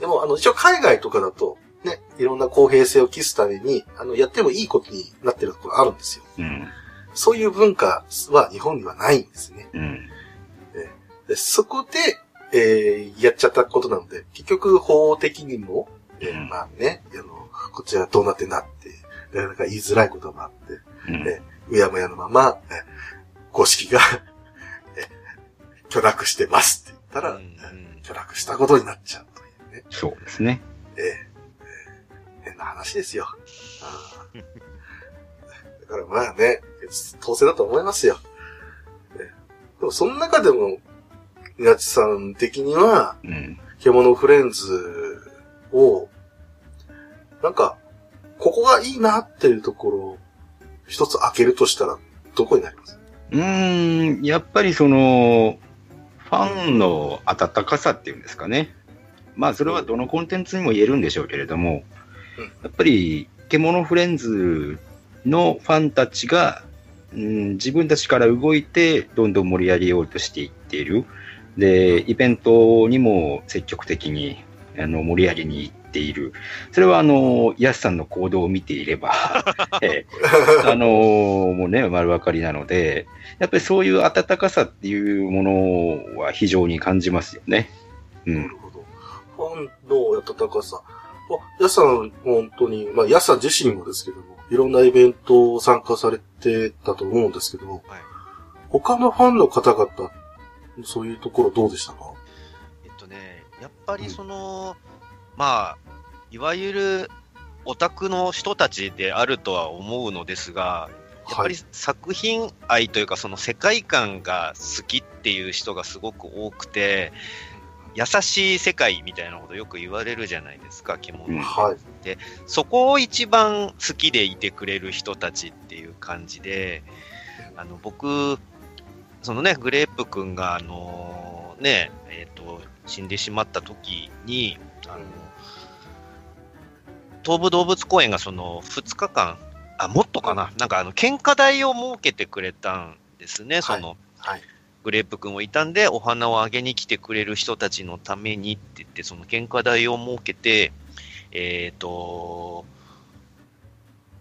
Speaker 1: でも、あの、一応海外とかだと、ね、いろんな公平性を期すために、あの、やってもいいことになってるところあるんですよ。
Speaker 2: うん。
Speaker 1: そういう文化は日本にはないんですね。
Speaker 2: うん。
Speaker 1: でそこで、えーやっちゃったことなので、結局法的にも、えー
Speaker 2: うん
Speaker 1: まあね、あの、こっちはどうなってんだって、なかなか言いづらいこともあって、
Speaker 2: うん。
Speaker 1: えうやむやのまま、え公式が、え許諾してますって言ったら、
Speaker 3: うんうん
Speaker 1: 許諾したことになっちゃうというね。
Speaker 2: そうですね。
Speaker 1: ええええ変な話ですよ。だからまあね、当然だと思いますよ。ええでもその中でも、稲地さん的には、
Speaker 2: うん。
Speaker 1: 獣フレンズを、なんか、ここがいいなっていうところを一つ開けるとしたら、どこになります？
Speaker 2: うーん、やっぱりその、ファンの温かさっていうんですかね。まあ、それはどのコンテンツにも言えるんでしょうけれども、
Speaker 1: うん
Speaker 2: やっぱり、獣フレンズのファンたちが、うん、自分たちから動いて、どんどん盛り上げようとしていっている。で、イベントにも積極的にあの盛り上げに行っっている。それは、あの、ヤスさんの行動を見ていれば、えー、あのもうね、丸分かりなので、やっぱりそういう温かさっていうものは非常に感じますよね。うん。なるほど。
Speaker 1: ファンの温かさ。ヤスさん、本当に、まあ、ヤスさん自身もですけども、いろんなイベントを参加されてたと思うんですけど、はい、他のファンの方々、そういうところどうでしたか？
Speaker 3: えっとね、やっぱりその、うん、まあ、いわゆるオタクの人たちであるとは思うのですが、やっぱり作品愛というか、その世界観が好きっていう人がすごく多くて、優しい世界みたいなことよく言われるじゃないですか、着物って。はい、で、そこを一番好きでいてくれる人たちっていう感じで、あの、僕、そのね、グレープ君が、あのー、ね、えっ、ー、と、死んでしまった時に、あの、東武動物公園がその2日間、あ、もっとかな。なんかあの、献花台を設けてくれたんですね、その、はい、グレープ君をいたんで、お花をあげに来てくれる人たちのためにって言って、その献花台を設けて、えっ、ー、と、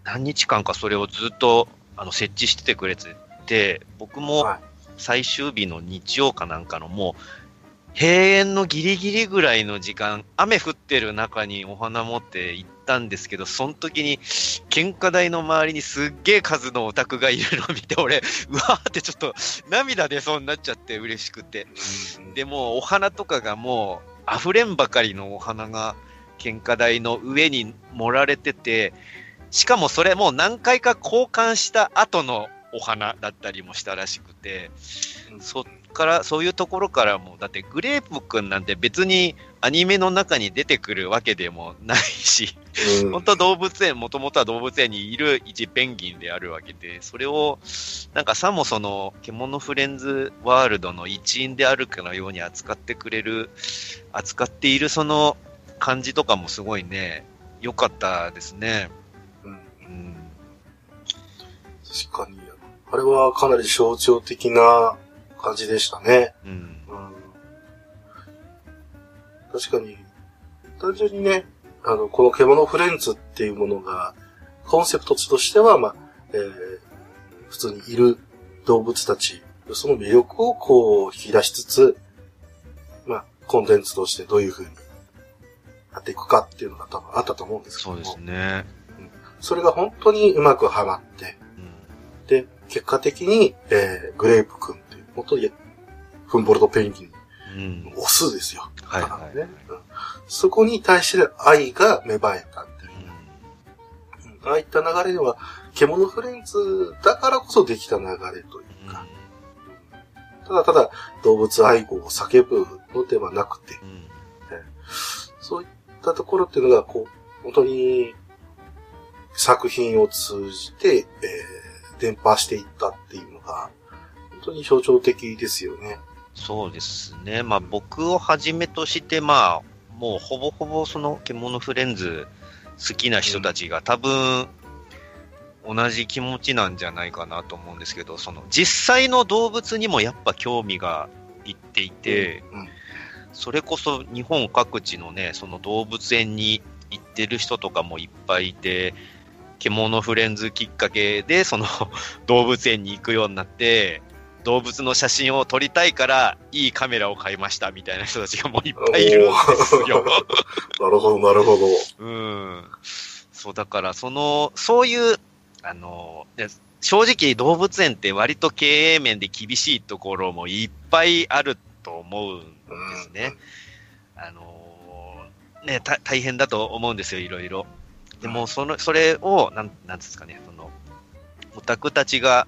Speaker 3: 何日間かそれをずっとあの設置しててくれて、僕も最終日の日曜かなんかのもう、閉園のギリギリぐらいの時間、雨降ってる中にお花持って行ったんですけど、その時に、献花台の周りにすっげえ数のオタクがいるのを見て、俺、うわーってちょっと涙出そうになっちゃって嬉しくて。でも、お花とかがもう、溢れんばかりのお花が、献花台の上に盛られてて、しかもそれも何回か交換した後のお花だったりもしたらしくて、そっから、そういうところからも、だってグレープくんなんて別にアニメの中に出てくるわけでもないし、うん、本当動物園、もともとは動物園にいる一ペンギンであるわけで、それを、なんかさもその、獣フレンズワールドの一員であるかのように扱ってくれる、扱っているその感じとかもすごいね、良かったですね。うん。うん、
Speaker 1: 確かに、あれはかなり象徴的な感じでしたね。うん。うん、確かに、単純にね、あの、この獣フレンズっていうものが、コンセプトとしては、まあ、えー、普通にいる動物たち、その魅力をこう引き出しつつ、まあ、コンテンツとしてどういうふうにやっていくかっていうのが多分あったと思うんですけど
Speaker 3: そうですね。
Speaker 1: それが本当にうまくはまって、うん、で、結果的に、えー、グレープ君っていう、本当に、フンボルトペンギンのオスですよ。うん、はい、はい、ね、うん。そこに対して愛が芽生えたっていう。うん、ああいった流れでは、獣フレンズだからこそできた流れというか、ただただ動物愛護を叫ぶのではなくて、そういったところっていうのが、こう、本当に作品を通じて、えー伝播していったっていうのが、本当に象徴的ですよね。
Speaker 3: そうですね。まあ僕をはじめとして、まあ、もうほぼほぼその獣フレンズ好きな人たちが多分、同じ気持ちなんじゃないかなと思うんですけど、その実際の動物にもやっぱ興味がいっていて、うん。うん、それこそ日本各地のね、その動物園に行ってる人とかもいっぱいいて、獣フレンズきっかけで、その動物園に行くようになって、動物の写真を撮りたいから、いいカメラを買いましたみたいな人たちがもういっぱいいるんですよ。
Speaker 1: なるほど、なるほど。
Speaker 3: うん。そう、だから、その、そういう、あの、正直動物園って割と経営面で厳しいところもいっぱいあると思うんですね。うん、あの、ね、大変だと思うんですよ、いろいろ。でも、その、それを、なん、なんですかね、その、オタクたちが、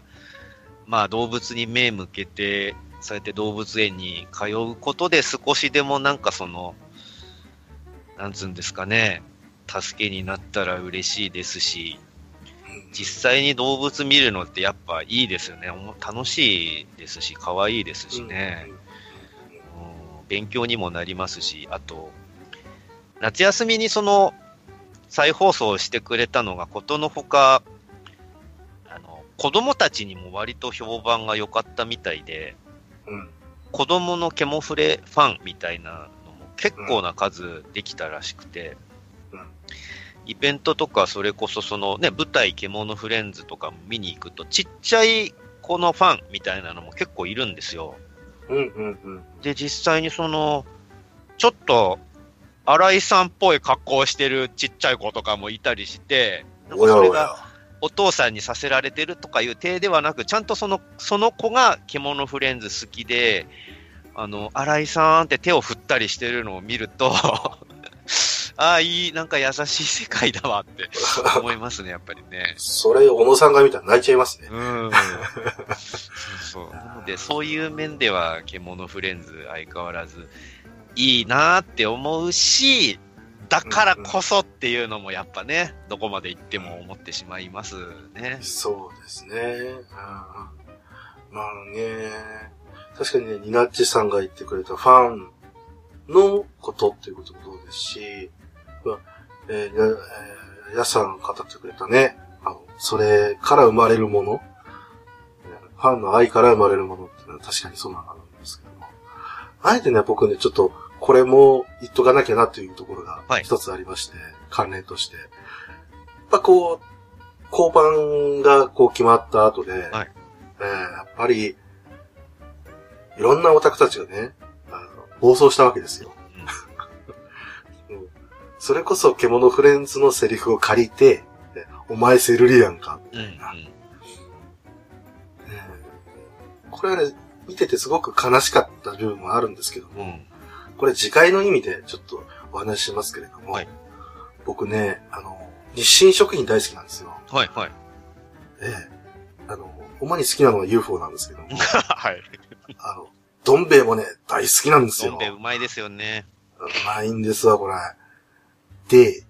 Speaker 3: まあ、動物に目向けて、そうやって動物園に通うことで少しでもなんかその、なんつうんですかね、助けになったら嬉しいですし、実際に動物見るのってやっぱいいですよね。楽しいですし、可愛いですしね。うん、勉強にもなりますし、あと、夏休みにその、再放送してくれたのがことのほか、子供たちにも割と評判が良かったみたいで、うん、子供のケモフレファンみたいなのも結構な数できたらしくて、イベントとか、それこそそのね、舞台獣フレンズとか見に行くと、ちっちゃい子のファンみたいなのも結構いるんですよ。
Speaker 1: うんうんうん。
Speaker 3: で、実際にその、ちょっと、新井さんっぽい格好をしてるちっちゃい子とかもいたりして、なんか
Speaker 1: おやお
Speaker 3: それが
Speaker 1: や。
Speaker 3: お父さんにさせられてるとかいう体ではなく、ちゃんとその、その子が獣フレンズ好きで、あの、新井さんって手を振ったりしてるのを見ると、ああ、いい、なんか優しい世界だわって思いますね、やっぱりね。
Speaker 1: それ、小野さんが見たら泣いちゃいますね。
Speaker 3: うん。そうそう。なので、そういう面では、獣フレンズ相変わらずいいなって思うし、だからこそっていうのもやっぱね、どこまで行っても思ってしまいますね。
Speaker 1: そうですね。うんまあね、確かにね、ニナッチさんが言ってくれたファンのことっていうこともそうですし、まあえーやえーやさん語ってくれたね、あの、それから生まれるもの、ファンの愛から生まれるものっていうのは確かにそうなんですけども、あえてね、僕ね、ちょっと、これも言っとかなきゃなというところが
Speaker 3: はい
Speaker 1: 一つありまして、関連として。やっぱこう、交番がこう決まった後で、
Speaker 3: はい
Speaker 1: えーやっぱり、いろんなオタクたちがね、あの暴走したわけですよ。うん それこそ獣フレンズのセリフを借りて、えお前セルリアンか。
Speaker 3: うん、うん。
Speaker 1: うんこれはね、見ててすごく悲しかった部分もあるんですけども、
Speaker 3: うん。
Speaker 1: これ次回の意味でちょっとお話ししますけれども、
Speaker 3: はい
Speaker 1: 僕ね、あの、日清食品大好きなんですよ。
Speaker 3: はい、はい。
Speaker 1: ええ。あの、主に好きなのは UFO なんですけども、
Speaker 3: はい。
Speaker 1: あの、どん兵衛もね、大好きなんですよ。
Speaker 3: どん兵衛うまいですよね。
Speaker 1: うまいんですわ、これ。で、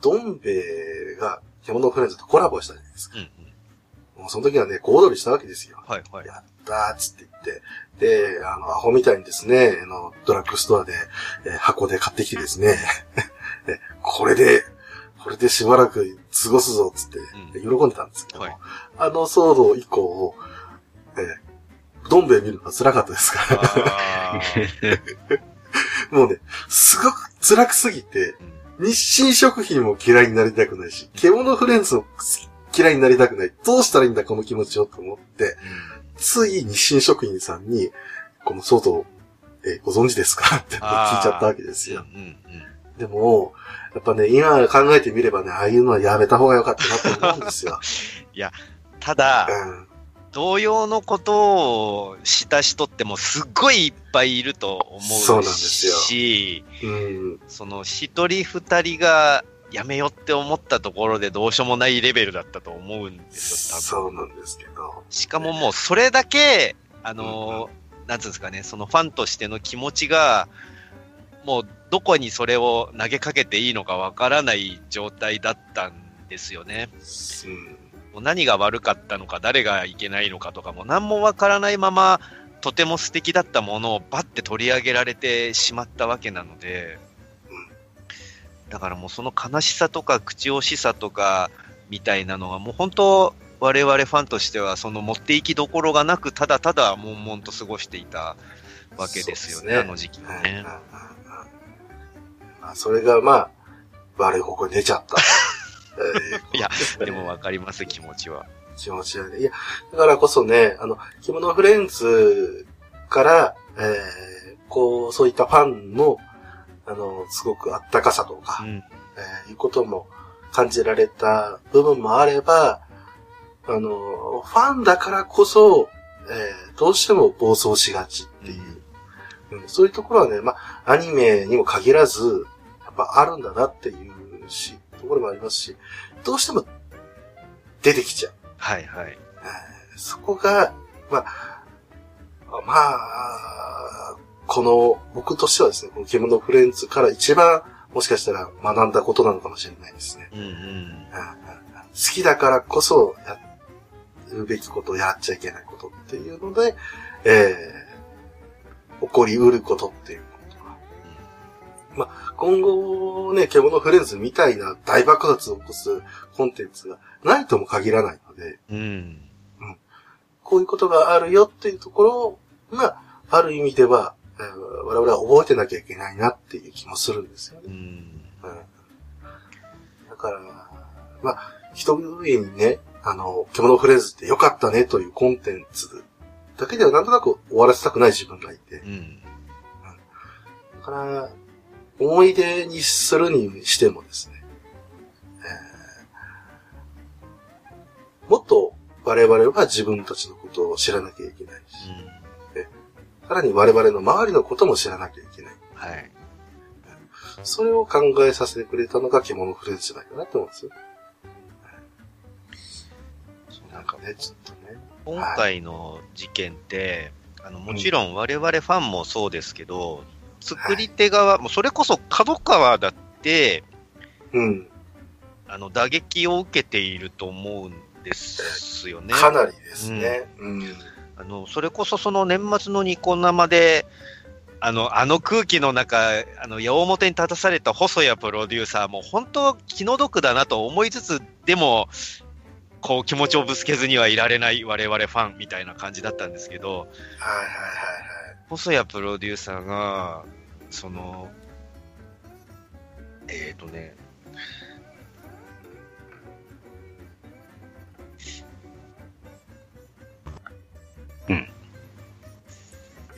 Speaker 1: どん兵衛が獣フレンズとコラボしたじゃないですか。
Speaker 3: うん、うん。
Speaker 1: もうその時はね、小躍りしたわけですよ。
Speaker 3: はい、はい。
Speaker 1: やったーっつって言って、で、あの、アホみたいにですね、あの、ドラッグストアで、えー箱で買ってきてですね、でこれで、これでしばらく過ごすぞ、っつって、で喜んでたんですけども、
Speaker 3: はい。
Speaker 1: あの騒動以降、えーどん兵衛見るのが辛かったですから、もうね、すごく辛くすぎて、
Speaker 3: うん。
Speaker 1: 日清食品も嫌いになりたくないし、獣フレンズも嫌いになりたくない。どうしたらいいんだ、この気持ちをと思って、つい日清食品さんに、この騒動、えーご存知ですか？って聞いちゃったわけですよ。
Speaker 3: うん、うん。
Speaker 1: でも、やっぱね、今考えてみればね、ああいうのはやめた方が良かったなと思うんですよ。
Speaker 3: ただ、
Speaker 1: うん。
Speaker 3: 同様のことをした人ってもうすっごいいっぱいいると思うし、
Speaker 1: そうなんですようん。
Speaker 3: その一人二人がやめようって思ったところでどうしようもないレベルだったと思うんですよ、多分。
Speaker 1: そうなんですけど。
Speaker 3: しかももうそれだけ、あのーなんつうんですかね、そのファンとしての気持ちが、もうどこにそれを投げかけていいのかわからない状態だったんですよね。
Speaker 1: うん。
Speaker 3: もう何が悪かったのか、誰がいけないのかとかも何もわからないまま、とても素敵だったものをバッて取り上げられてしまったわけなので、だからもうその悲しさとか口惜しさとかみたいなのはもう本当我々ファンとしてはその持っていきどころがなくただただ悶々と過ごしていたわけですよね、
Speaker 1: ね
Speaker 3: あの時期はね
Speaker 1: それがまあ、悪い方向に出ちゃった。え ー
Speaker 3: いや、でもわかります、気持ちは。
Speaker 1: 気持ち悪い。いや、だからこそね、あの、着物フレンズから、えー、こう、そういったファンの、あの、すごくあったかさとか、
Speaker 3: うん。
Speaker 1: えーいうことも感じられた部分もあれば、あの、ファンだからこそ、えーどうしても暴走しがちっていう、うんそういうところはね、まあ、アニメにも限らず、やっぱあるんだなっていうし、ところもありますし、どうしても出てきちゃう。
Speaker 3: はいはい。
Speaker 1: えーそこが、まあ、まあ、この、僕としてはですね、この獣フレンズから一番、もしかしたら学んだことなのかもしれないですね。
Speaker 3: うんうん。
Speaker 1: うんうんうん好きだからこそ、やるべきこと、やっちゃいけないことっていうので、えー、起こりうることっていうことが。まあ、今後ね、獣フレンズみたいな大爆発を起こすコンテンツがないとも限らないので、
Speaker 3: うん。
Speaker 1: こういうことがあるよっていうところが、ある意味では、えー我々は覚えてなきゃいけないなっていう気もするんですよね。
Speaker 3: うん。
Speaker 1: うんだから、まあ、一人にね、あの、獣フレーズって良かったねというコンテンツだけではなんとなく終わらせたくない自分がいて。
Speaker 3: うん。
Speaker 1: だから、思い出にするにしてもですね、えーもっと我々は自分たちのことを知らなきゃいけないし、さらに我々の周りのことも知らなきゃいけない。
Speaker 3: はい。
Speaker 1: それを考えさせてくれたのが獣フレーズじゃないかなと思うんですよ。なんかね、ちょっとね。
Speaker 3: 今回の事件って、あの、もちろん我々ファンもそうですけど、作り手側、もうそれこそ角川だって、
Speaker 1: うん。
Speaker 3: あの、打撃を受けていると思うんですよね。
Speaker 1: かなりですね。うん。
Speaker 3: あの、それこそその年末のニコ生で、あの、あの空気の中、あの、矢面に立たされた細谷プロデューサーも本当気の毒だなと思いつつ、でも、こう気持ちをぶつけずにはいられない我々ファンみたいな感じだったんですけど、
Speaker 1: はいはいはいはい。
Speaker 3: 細谷プロデューサーが、その、えっ、ー、とね、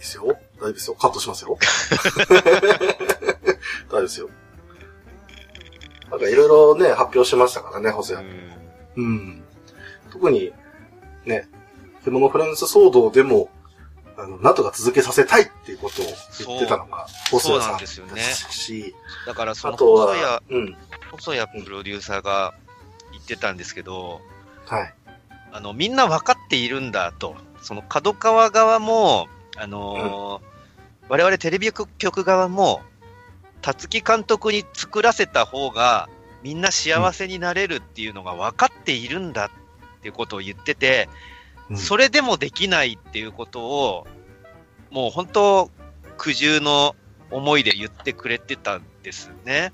Speaker 1: ですよ。大丈夫ですよ。カットしますよ。大丈夫ですよ。なんかいろいろね、発表しましたからね、ホセア。うん。特に、ね、獣フランス騒動でも、あの、なんとか続けさせたいっていうことを言ってたのが、ホセアさん
Speaker 3: ですよねだからその
Speaker 1: あと
Speaker 3: 細谷
Speaker 1: は、うん。
Speaker 3: 細谷プロデューサーが言ってたんですけど、
Speaker 1: はい。
Speaker 3: あの、みんな分かっているんだと。その角川側も、あのー我々テレビ局側も、辰木監督に作らせた方が、みんな幸せになれるっていうのが分かっているんだっていうことを言ってて、
Speaker 1: うん
Speaker 3: それでもできないっていうことを、もう本当、苦渋の思いで言ってくれてたんですね。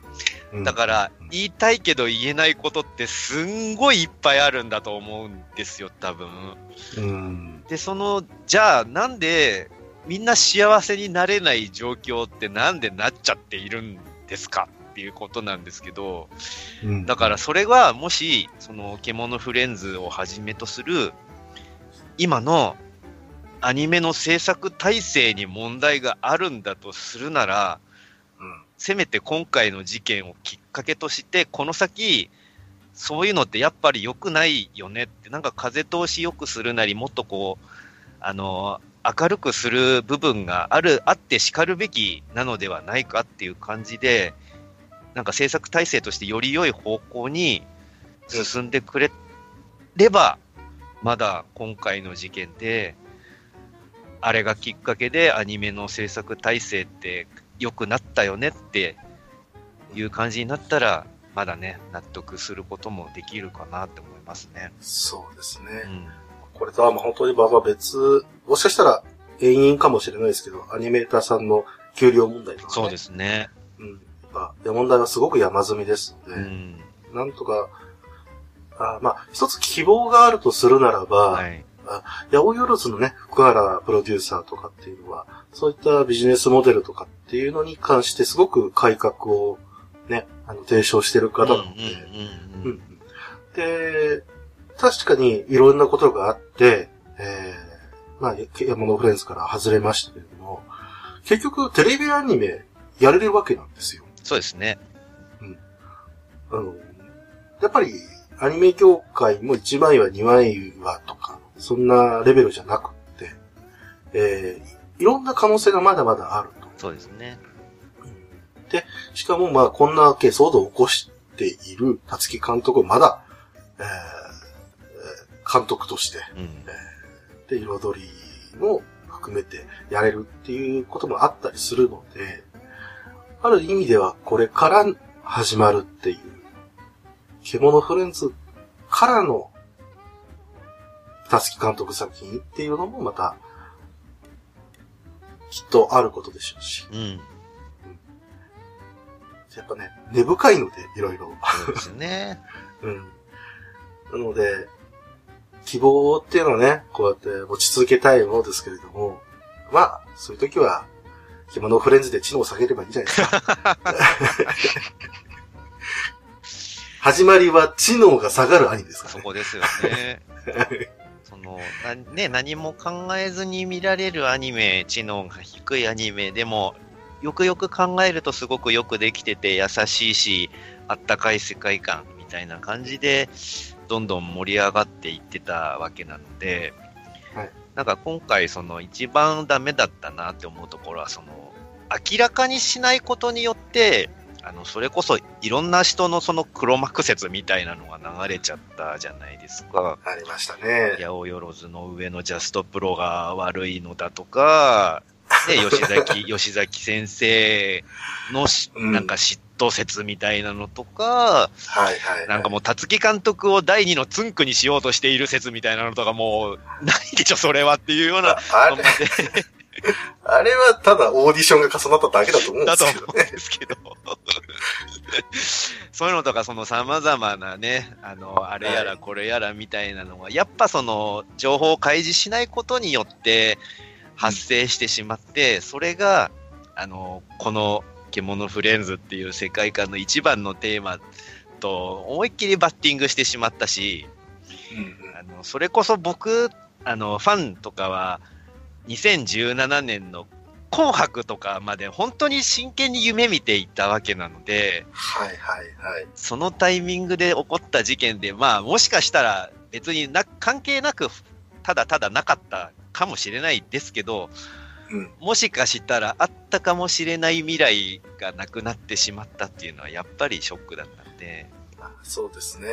Speaker 1: うん
Speaker 3: だから、言いたいけど言えないことってすんごいいっぱいあるんだと思うんですよ、多分。
Speaker 1: うん。
Speaker 3: で、その、じゃあなんでみんな幸せになれない状況ってなんでなっちゃっているんですか？っていうことなんですけど、
Speaker 1: うん。
Speaker 3: だからそれはもし、その、獣フレンズをはじめとする、今のアニメの制作体制に問題があるんだとするなら、
Speaker 1: うん。
Speaker 3: せめて今回の事件をきっかけとして、この先、そういうのってやっぱり良くないよねって、なんか風通し良くするなり、もっとこう、あの、明るくする部分がある、あって叱るべきなのではないかっていう感じで、なんか制作体制としてより良い方向に進んでくれれば、まだ今回の事件で、あれがきっかけでアニメの制作体制って良くなったよねっていう感じになったら、まだね、納得することもできるかなって思いますね。
Speaker 1: そうですね。
Speaker 3: うん。
Speaker 1: これとはもう本当にまた別、もしかしたら永遠かもしれないですけど、アニメーターさんの給料問題とか、ね。
Speaker 3: そうですね。
Speaker 1: うん。やっぱ、いや問題はすごく山積みですので、
Speaker 3: うん。
Speaker 1: なんとか、あまあ、一つ希望があるとするならば、
Speaker 3: はい。
Speaker 1: 八百万のね、福原プロデューサーとかっていうのは、そういったビジネスモデルとかっていうのに関してすごく改革をね、あの、提唱してる方なので、
Speaker 3: うんうんうんうん。
Speaker 1: で、確かにいろんなことがあって、えー、まあ、山のフレンズから外れましたけれども、結局テレビアニメやれるわけなんですよ。
Speaker 3: そうですね。
Speaker 1: あの、やっぱりアニメ業界も1枚は2枚はとか、そんなレベルじゃなくって、えー、いろんな可能性がまだまだあると。
Speaker 3: そうですね。
Speaker 1: しかもまあこんなケースを起こしている辰木監督をまだ、えーえー監督として、
Speaker 3: うん。
Speaker 1: で、彩りも含めてやれるっていうこともあったりするので、ある意味ではこれから始まるっていう、獣フレンズからの、たつき監督作品っていうのもまた、きっとあることでしょうし。
Speaker 3: うん。
Speaker 1: やっぱね、根深いので、いろいろ。
Speaker 3: そうですね。
Speaker 1: うん。なので、希望っていうのはね、こうやって持ち続けたいものですけれども、まあ、そういう時は、獣フレンズで知能を下げればいいんじゃないですか。始まりは知能が下がるアニメですからね。
Speaker 3: そこですよね。そのなね、何も考えずに見られるアニメ、知能が低いアニメでも、よくよく考えるとすごくよくできてて優しいし、あったかい世界観みたいな感じで、どんどん盛り上がっていってたわけなので、
Speaker 1: はい
Speaker 3: なんか今回その一番ダメだったなって思うところは、その、明らかにしないことによって、あの、それこそいろんな人のその黒幕説みたいなのが流れちゃったじゃないですか。
Speaker 1: ありましたね。
Speaker 3: 八百万の上のジャストプロが悪いのだとか、で、吉崎、吉崎先生のし、
Speaker 1: うん
Speaker 3: なんか嫉妬説みたいなのとか、
Speaker 1: はいはい、はい。
Speaker 3: なんかもう、辰木監督を第二のツンクにしようとしている説みたいなのとかもう、ないでしょ、それはっていうような
Speaker 1: ああれ あれはただオーディションが重なっただけだと思うんで
Speaker 3: だと
Speaker 1: すけどね。
Speaker 3: 思 うんですけど。そういうのとか、その様々なね、あの、あれやらこれやらみたいなのは、やっぱその、情報を開示しないことによって発生してしまって、それが、あの、この、獣フレンズっていう世界観の一番のテーマと思いっきりバッティングしてしまったし、あの、それこそ僕、あの、ファンとかは、2017年の紅白とかまで本当に真剣に夢見ていたわけなので、
Speaker 1: はいはいはい。
Speaker 3: そのタイミングで起こった事件で、まあ、もしかしたら別にな関係なく、ただただなかったかもしれないですけど、
Speaker 1: うん。
Speaker 3: もしかしたらあったかもしれない未来がなくなってしまったっていうのはやっぱりショックだったんで、
Speaker 1: まあそうですね。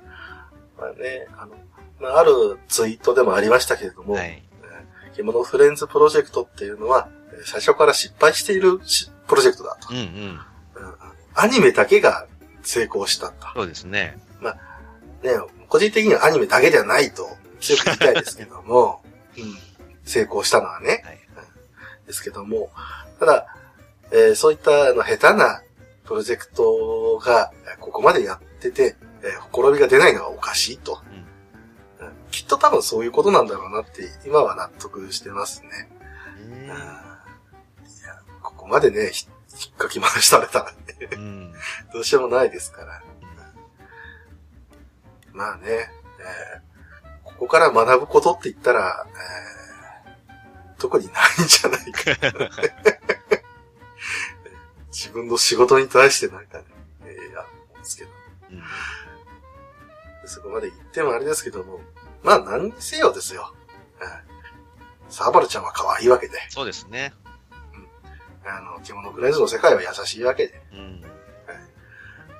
Speaker 1: うんまあね、あの、まあ、あるツイートでもありましたけれども、
Speaker 3: はい。
Speaker 1: 獣フレンズプロジェクトっていうのは、えー最初から失敗しているしプロジェクトだと。
Speaker 3: うんうん。
Speaker 1: うんアニメだけが成功したと。
Speaker 3: そうですね。
Speaker 1: ね、個人的にはアニメだけではないと強く言いたいですけども、うん、成功したのはね、
Speaker 3: はい。
Speaker 1: ですけども、ただ、えーそういったあの下手なプロジェクトがえーここまでやってて、えーほころびが出ないのはおかしいと、うん。きっと多分そういうことなんだろうなって今は納得してますね。うん。ここまでね、ひ引っかき回されたらね、
Speaker 3: うん。
Speaker 1: どうしようもないですから。まあね、えーここから学ぶことって言ったら、えー特にないんじゃないか。自分の仕事に対してなんかね、えー、やるんですけど。
Speaker 3: うん
Speaker 1: そこまで言ってもあれですけども、まあ何にせよですよ。うんサーバルちゃんは可愛いわけで、
Speaker 3: そうですね。
Speaker 1: あの、獣フレンズの世界は優しいわけで、
Speaker 3: うん。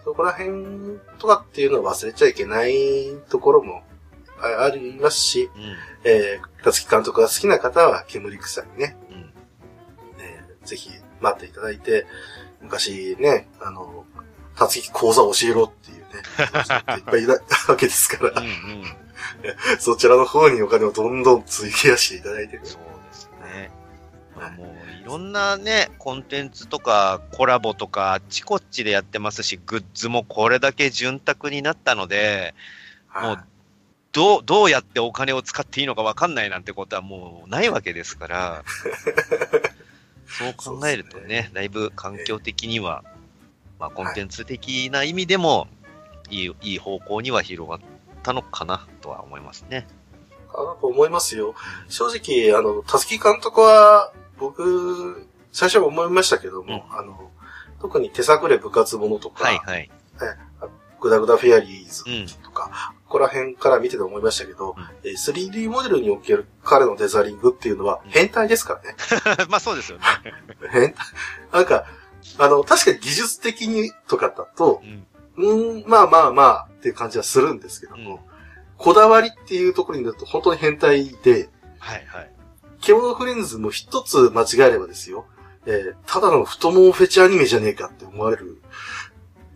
Speaker 1: そこら辺とかっていうのを忘れちゃいけないところもあありますし、
Speaker 3: うん。
Speaker 1: えー、辰木監督が好きな方は煙草にね、
Speaker 3: うん。
Speaker 1: えーぜひ待っていただいて、昔ね、あの、辰木講座を教えろっていうね、いっぱいいたわけですから、
Speaker 3: うん。うん。
Speaker 1: そちらの方にお金をどんどん費やしていただいてる。
Speaker 3: そうですね。まあもういろんなね、コンテンツとかコラボとかあっちこっちでやってますし、グッズもこれだけ潤沢になったので、もうどう、どうやってお金を使っていいのかわかんないなんてことはもうないわけですから、そう考えると
Speaker 1: そうです
Speaker 3: ね、だいぶ環境的には、まあコンテンツ的な意味でも、いい、いい方向には広がったのかなとは思いますね。
Speaker 1: かなと思いますよ。正直、あの、たすき監督は、僕、最初は思いましたけども、あの、特に手探れ部活ものとか、
Speaker 3: はいはい。
Speaker 1: グダグダフェアリーズ
Speaker 3: うん。
Speaker 1: とか、ここら辺から見てて思いましたけど、
Speaker 3: うん
Speaker 1: えー 3D モデルにおける彼のデザリングっていうのは変態ですからね。
Speaker 3: まあそうですよね。
Speaker 1: 変態。なんか、あの、確かに技術的にとかだと、
Speaker 3: うん。
Speaker 1: ん、まあまあまあっていう感じはするんですけども、
Speaker 3: うん
Speaker 1: こだわりっていうところになると本当に変態で、
Speaker 3: はいはい。
Speaker 1: 獣フレンズも一つ間違えればですよ、えーただの太ももフェチアニメじゃねえかって思われる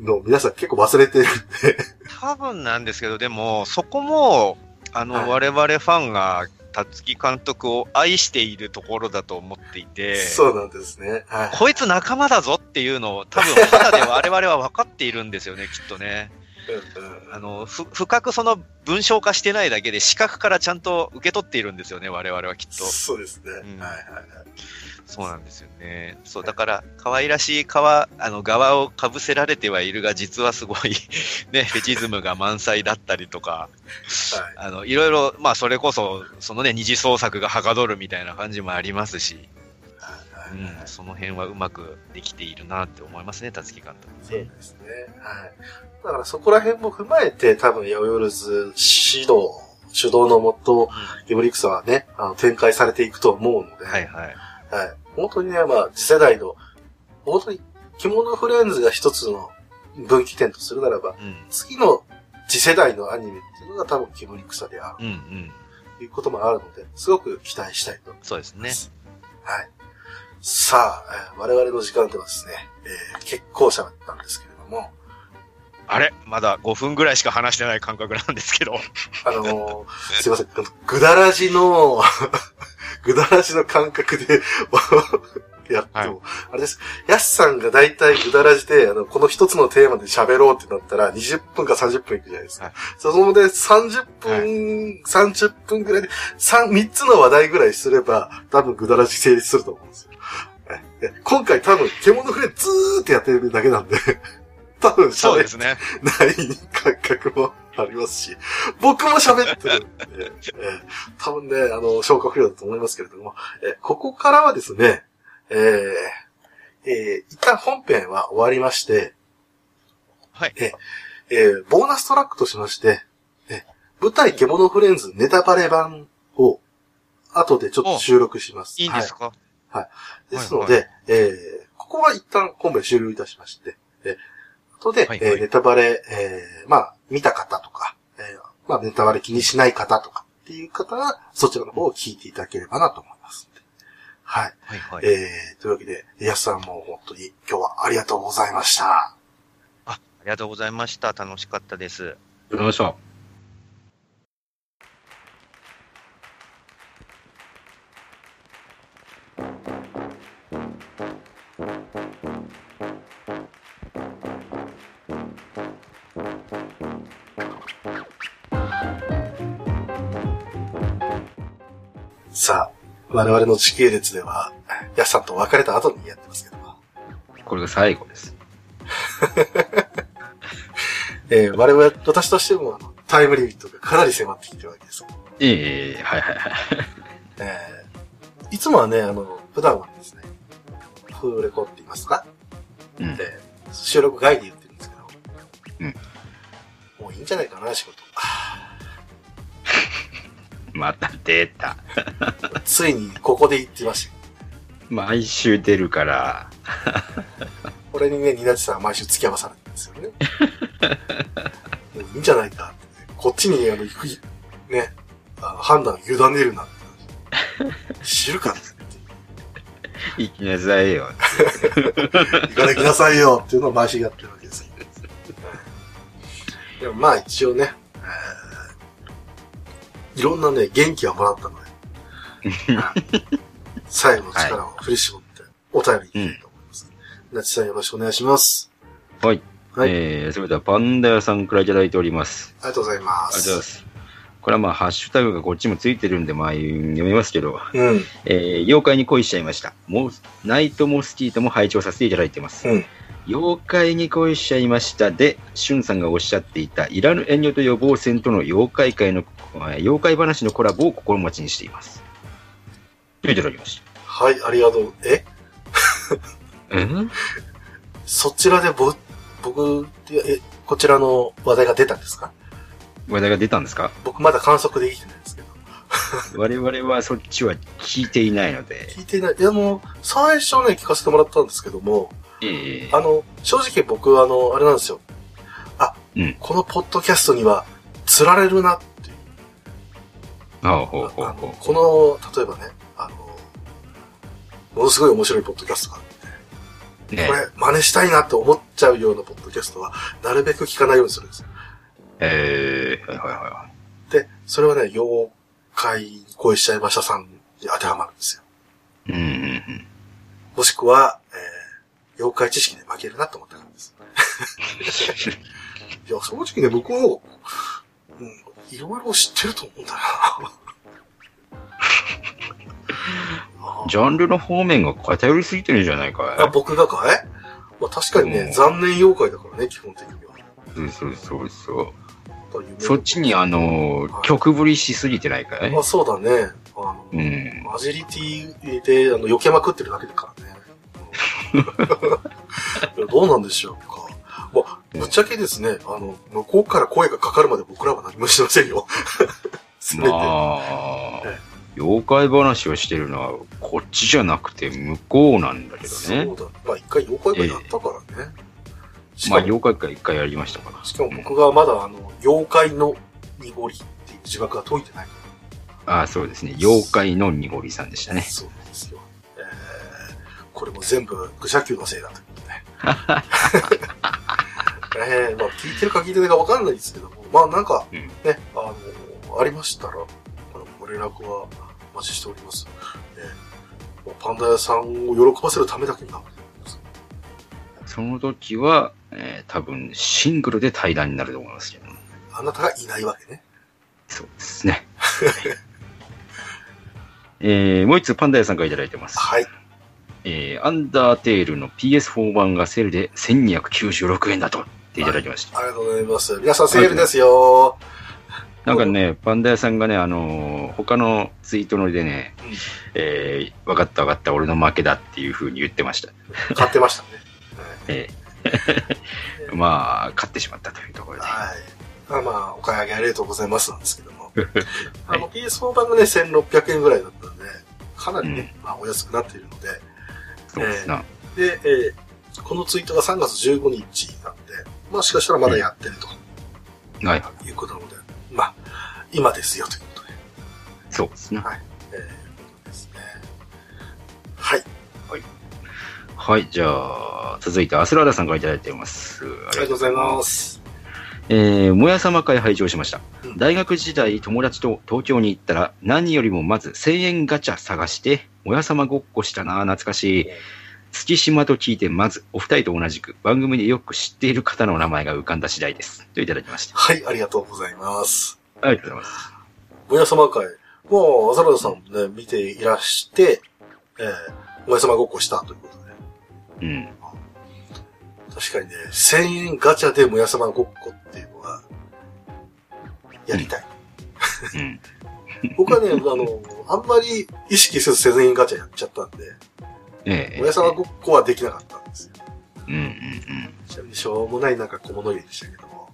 Speaker 1: のを皆さん結構忘れてるんで、
Speaker 3: 多分なんですけど、でも、そこも、あの、
Speaker 1: はい
Speaker 3: 我々ファンが、辰木監督を愛しているところだと思っていて、
Speaker 1: そうなんですね。はい。
Speaker 3: こいつ仲間だぞっていうのを多分肌で我々は分かっているんですよね、きっとね。
Speaker 1: うん
Speaker 3: あの、ふ、深くその文章化してないだけで、視覚からちゃんと受け取っているんですよね、我々はきっと。
Speaker 1: そうですね。
Speaker 3: ん
Speaker 1: はいはいはい。
Speaker 3: そうなんですよね。そう、だから、可愛らしい皮、あの、側をかぶせられてはいるが、実はすごい、ね、フェチズムが満載だったりとか、
Speaker 1: はい
Speaker 3: あの、いろいろ、まあ、それこそ、そのね、二次創作がはかどるみたいな感じもありますし、
Speaker 1: はい
Speaker 3: うん、その辺はうまくできているなって思いますね、辰木監督
Speaker 1: そう
Speaker 3: ね。
Speaker 1: ですね。はい。だからそこら辺も踏まえて、多分、ヤオヨルズ指導、主導のもと、ゲブリクサはね、あの展開されていくと思うので、
Speaker 3: はいはい。
Speaker 1: はい。本当にね、まあ、次世代の、本当に、着物フレンズが一つの分岐点とするならば、
Speaker 3: うん。
Speaker 1: 次の次世代のアニメっていうのが多分キブリクサである
Speaker 3: うんうん。
Speaker 1: ということもあるので、すごく期待したいと思い
Speaker 3: そうですね
Speaker 1: ま。す。はい。さあ、えー我々の時間ではですね、えー結構喋ったんですけれども、
Speaker 3: あれ？まだ5分ぐらいしか話してない感覚なんですけど。
Speaker 1: あのー すいません、ぐだらじの、ぐだらじの感覚で やっても、あれです。やすさんが大体ぐだらじで、あの、この一つのテーマで喋ろうってなったら、20分か30分いくじゃないですか。
Speaker 3: はい
Speaker 1: そので30分、30分ぐらいで、3、3つの話題ぐらいすれば、多分ぐだらじ成立すると思うんですよ。ええ今回多分、獣フレずーってやってるだけなんで、多分喋っ
Speaker 3: そうですね。
Speaker 1: ない感覚もありますし、僕も喋ってるんで、ええ多分ね、あの、消化不良だと思いますけれども、えここからはですね、えーえー一旦本編は終わりまして、
Speaker 3: はい。
Speaker 1: えーボーナストラックとしまして、え舞台獣フレンズネタバレ版を、後でちょっと収録します。
Speaker 3: いいんですか、
Speaker 1: はいですので、えーここは一旦本編終了いたしまして、え後で、
Speaker 3: はいはい
Speaker 1: えーネタバレ、えーまあ、見た方とか、えーまあ、ネタバレ気にしない方とかっていう方は、そちらの方を聞いていただければなと思います。はい。
Speaker 3: はいはい。
Speaker 1: えー、というわけで、やすさんも本当に今日はありがとうございました。
Speaker 3: ありがとうございました。楽しかったです。
Speaker 2: わかりました。
Speaker 1: 我々の時系列では、やすさんと別れた後にやってますけども、
Speaker 2: これが最後です。
Speaker 1: えー我々、私としてもタイムリミットがかなり迫ってきてるわけです。
Speaker 2: ええはいはいはい。
Speaker 1: えーいつもはね、あの、普段はですね、フーレコって言いますか、
Speaker 2: うん。
Speaker 1: で収録外で言ってるんですけど、
Speaker 2: うん
Speaker 1: もういいんじゃないかな、仕事。
Speaker 2: また出た。
Speaker 1: ついにここで言ってました。
Speaker 2: 毎週出るから。
Speaker 1: これにね、ニナチさんは毎週付き合わされてるんですよね。いいんじゃないかって、ね。こっちに、あの、行く、ね、あの判断を委ねるなって話。知るかって。
Speaker 2: 行きなさいよ。
Speaker 1: 行かなきなさいよっていうのを毎週やってるわけですよ。でもまあ一応ね、えーいろんなね、元気はもらったので、最後の力を振り絞って、お便りいきたいと思います。なちさんよろしくお願いします。
Speaker 2: はい。
Speaker 1: はい
Speaker 2: えー、それではパンダ屋さんからいただいております。
Speaker 1: ありがとうございま
Speaker 2: ありがとうご
Speaker 1: す。
Speaker 2: ざいます。これはまあ、ハッシュタグがこっちもついてるんで、まあ、読みますけど、
Speaker 1: うん、
Speaker 2: えー、妖怪に恋しちゃいました。モスナイトモスキートも拝聴させていただいてます。
Speaker 1: うん、
Speaker 2: 妖怪に恋しちゃいましたで、しゅんさんがおっしゃっていた、いらぬ遠慮と予防線との妖怪界の、えー妖怪話のコラボを心待ちにしています。といただきまし
Speaker 1: はい、ありがとう。え？
Speaker 2: た。うん
Speaker 1: そちらでぼ、僕、え、こちらの話題が出たんですか？
Speaker 2: 話題が出たんですか？
Speaker 1: 僕まだ観測できてないんですけど。
Speaker 2: 我々はそっちは聞いていないので、
Speaker 1: 聞いてない。いや、もう、最初ね、聞かせてもらったんですけども、
Speaker 2: ええ
Speaker 1: あの、正直僕、あの、あれなんですよ。あ、
Speaker 2: うん
Speaker 1: このポッドキャストには、釣られるなって。
Speaker 2: あほうほう
Speaker 1: あの
Speaker 2: ほう。
Speaker 1: この、例えばね、あの、ものすごい面白いポッドキャストがあって、
Speaker 2: ね
Speaker 1: これ、真似したいなって思っちゃうようなポッドキャストは、なるべく聞かないようにするんですよ。
Speaker 2: ええはいはいは
Speaker 1: で、それはね、妖怪に恋しちゃいましたさんに当てはまるんですよ。
Speaker 2: い。うんうんうん。
Speaker 1: もしくは、えー、妖怪知識で負けるなと思ったからです。いや、正直ね、僕も、うん、いろいろ知ってると思うんだよな。
Speaker 2: ジャンルの方面が偏りすぎてるんじゃないか
Speaker 1: あ僕がかい？まあ確かにね、
Speaker 2: うん
Speaker 1: 残念妖怪だからね、基本的には。
Speaker 2: いそうそうそう。そっちにあの
Speaker 1: はい、
Speaker 2: 曲振りしすぎてないかい？
Speaker 1: まあそうだね。あの、
Speaker 2: うん。
Speaker 1: アジリティで、あの、避けまくってるだけだからね。どうなんでしょうか。まあ、ぶっちゃけですね、あの、向こうから声がかかるまで僕らは何もしてませんよ。すべて。
Speaker 2: まあ、妖怪話をしてるのはこっちじゃなくて向こうなんだけどね。
Speaker 1: そうだ。まあ一回妖怪がやったからね。し
Speaker 2: まあ妖怪会一回やりましたから。
Speaker 1: しかも僕がまだあの、妖怪の濁りっていう自爆が解いてない。
Speaker 2: ああ、そうですね。妖怪の濁りさんでしたね。
Speaker 1: そうですよ。えー、これも全部愚者級のせいだということで。えー、まあ聞いてるか聞いてないかわかんないですけども、まあなんか、
Speaker 2: うん
Speaker 1: ね、あの、ありましたら、ご連絡はお待ちしております。えー、パンダ屋さんを喜ばせるためだけにな
Speaker 2: その時は、えー多分シングルで対談になると思いますけど。
Speaker 1: あなたがいないわけね。
Speaker 2: そうですね。えー、もう一つパンダ屋さんからいただいてます。
Speaker 1: はい。
Speaker 2: えー、アンダーテールの PS4 版がセールで1296円だとていただきました。
Speaker 1: ありがとうございます。皆さんセールですよ。
Speaker 2: なんかね、パンダ屋さんがね、あのー他のツイートのりでね、
Speaker 1: うん
Speaker 2: えー、分かった分かった、俺の負けだっていうふうに言ってました。
Speaker 1: 買ってましたね。
Speaker 2: えー まあ、勝ってしまったというところで。
Speaker 1: はい。まあまあ、お買い上げありがとうございますなんですけども。あの PS4 版がね、1600円ぐらいだったんで、かなりね、まあお安くなっているので、
Speaker 2: そうですな。
Speaker 1: で、えーこのツイートが3月15日なんで、まあしかしたらまだやってる
Speaker 2: はい。
Speaker 1: ということなので、まあ、今ですよということで、
Speaker 2: そうですね。
Speaker 1: えー、ことですね。はい。
Speaker 2: はい、じゃあ、続いてアスラーダさんからいただいています。あり
Speaker 1: がとうございます。
Speaker 2: えー、もやさま会拝聴しました
Speaker 1: うん。
Speaker 2: 大学時代友達と東京に行ったら何よりもまず1000円ガチャ探して、もやさまごっこしたな懐かしい。月島と聞いてまずお二人と同じく番組でよく知っている方の名前が浮かんだ次第です。といただきました。
Speaker 1: はい、ありがとうございます。
Speaker 2: ありがとうございます。
Speaker 1: もやさま会。もう、アザラダさんもね、見ていらして、えー、もやさまごっこしたということで。
Speaker 2: うん。
Speaker 1: 確かにね、1000円ガチャでもやさまごっこっていうのは、やりたい。
Speaker 2: うん。
Speaker 1: 僕はね、あの、あんまり意識せず1000円ガチャやっちゃったんで、
Speaker 2: ええ
Speaker 1: もやさまごっこはできなかったんですよ。
Speaker 2: うんうんうん。
Speaker 1: ちなみにしょうもないなんか小物入れでしたけども、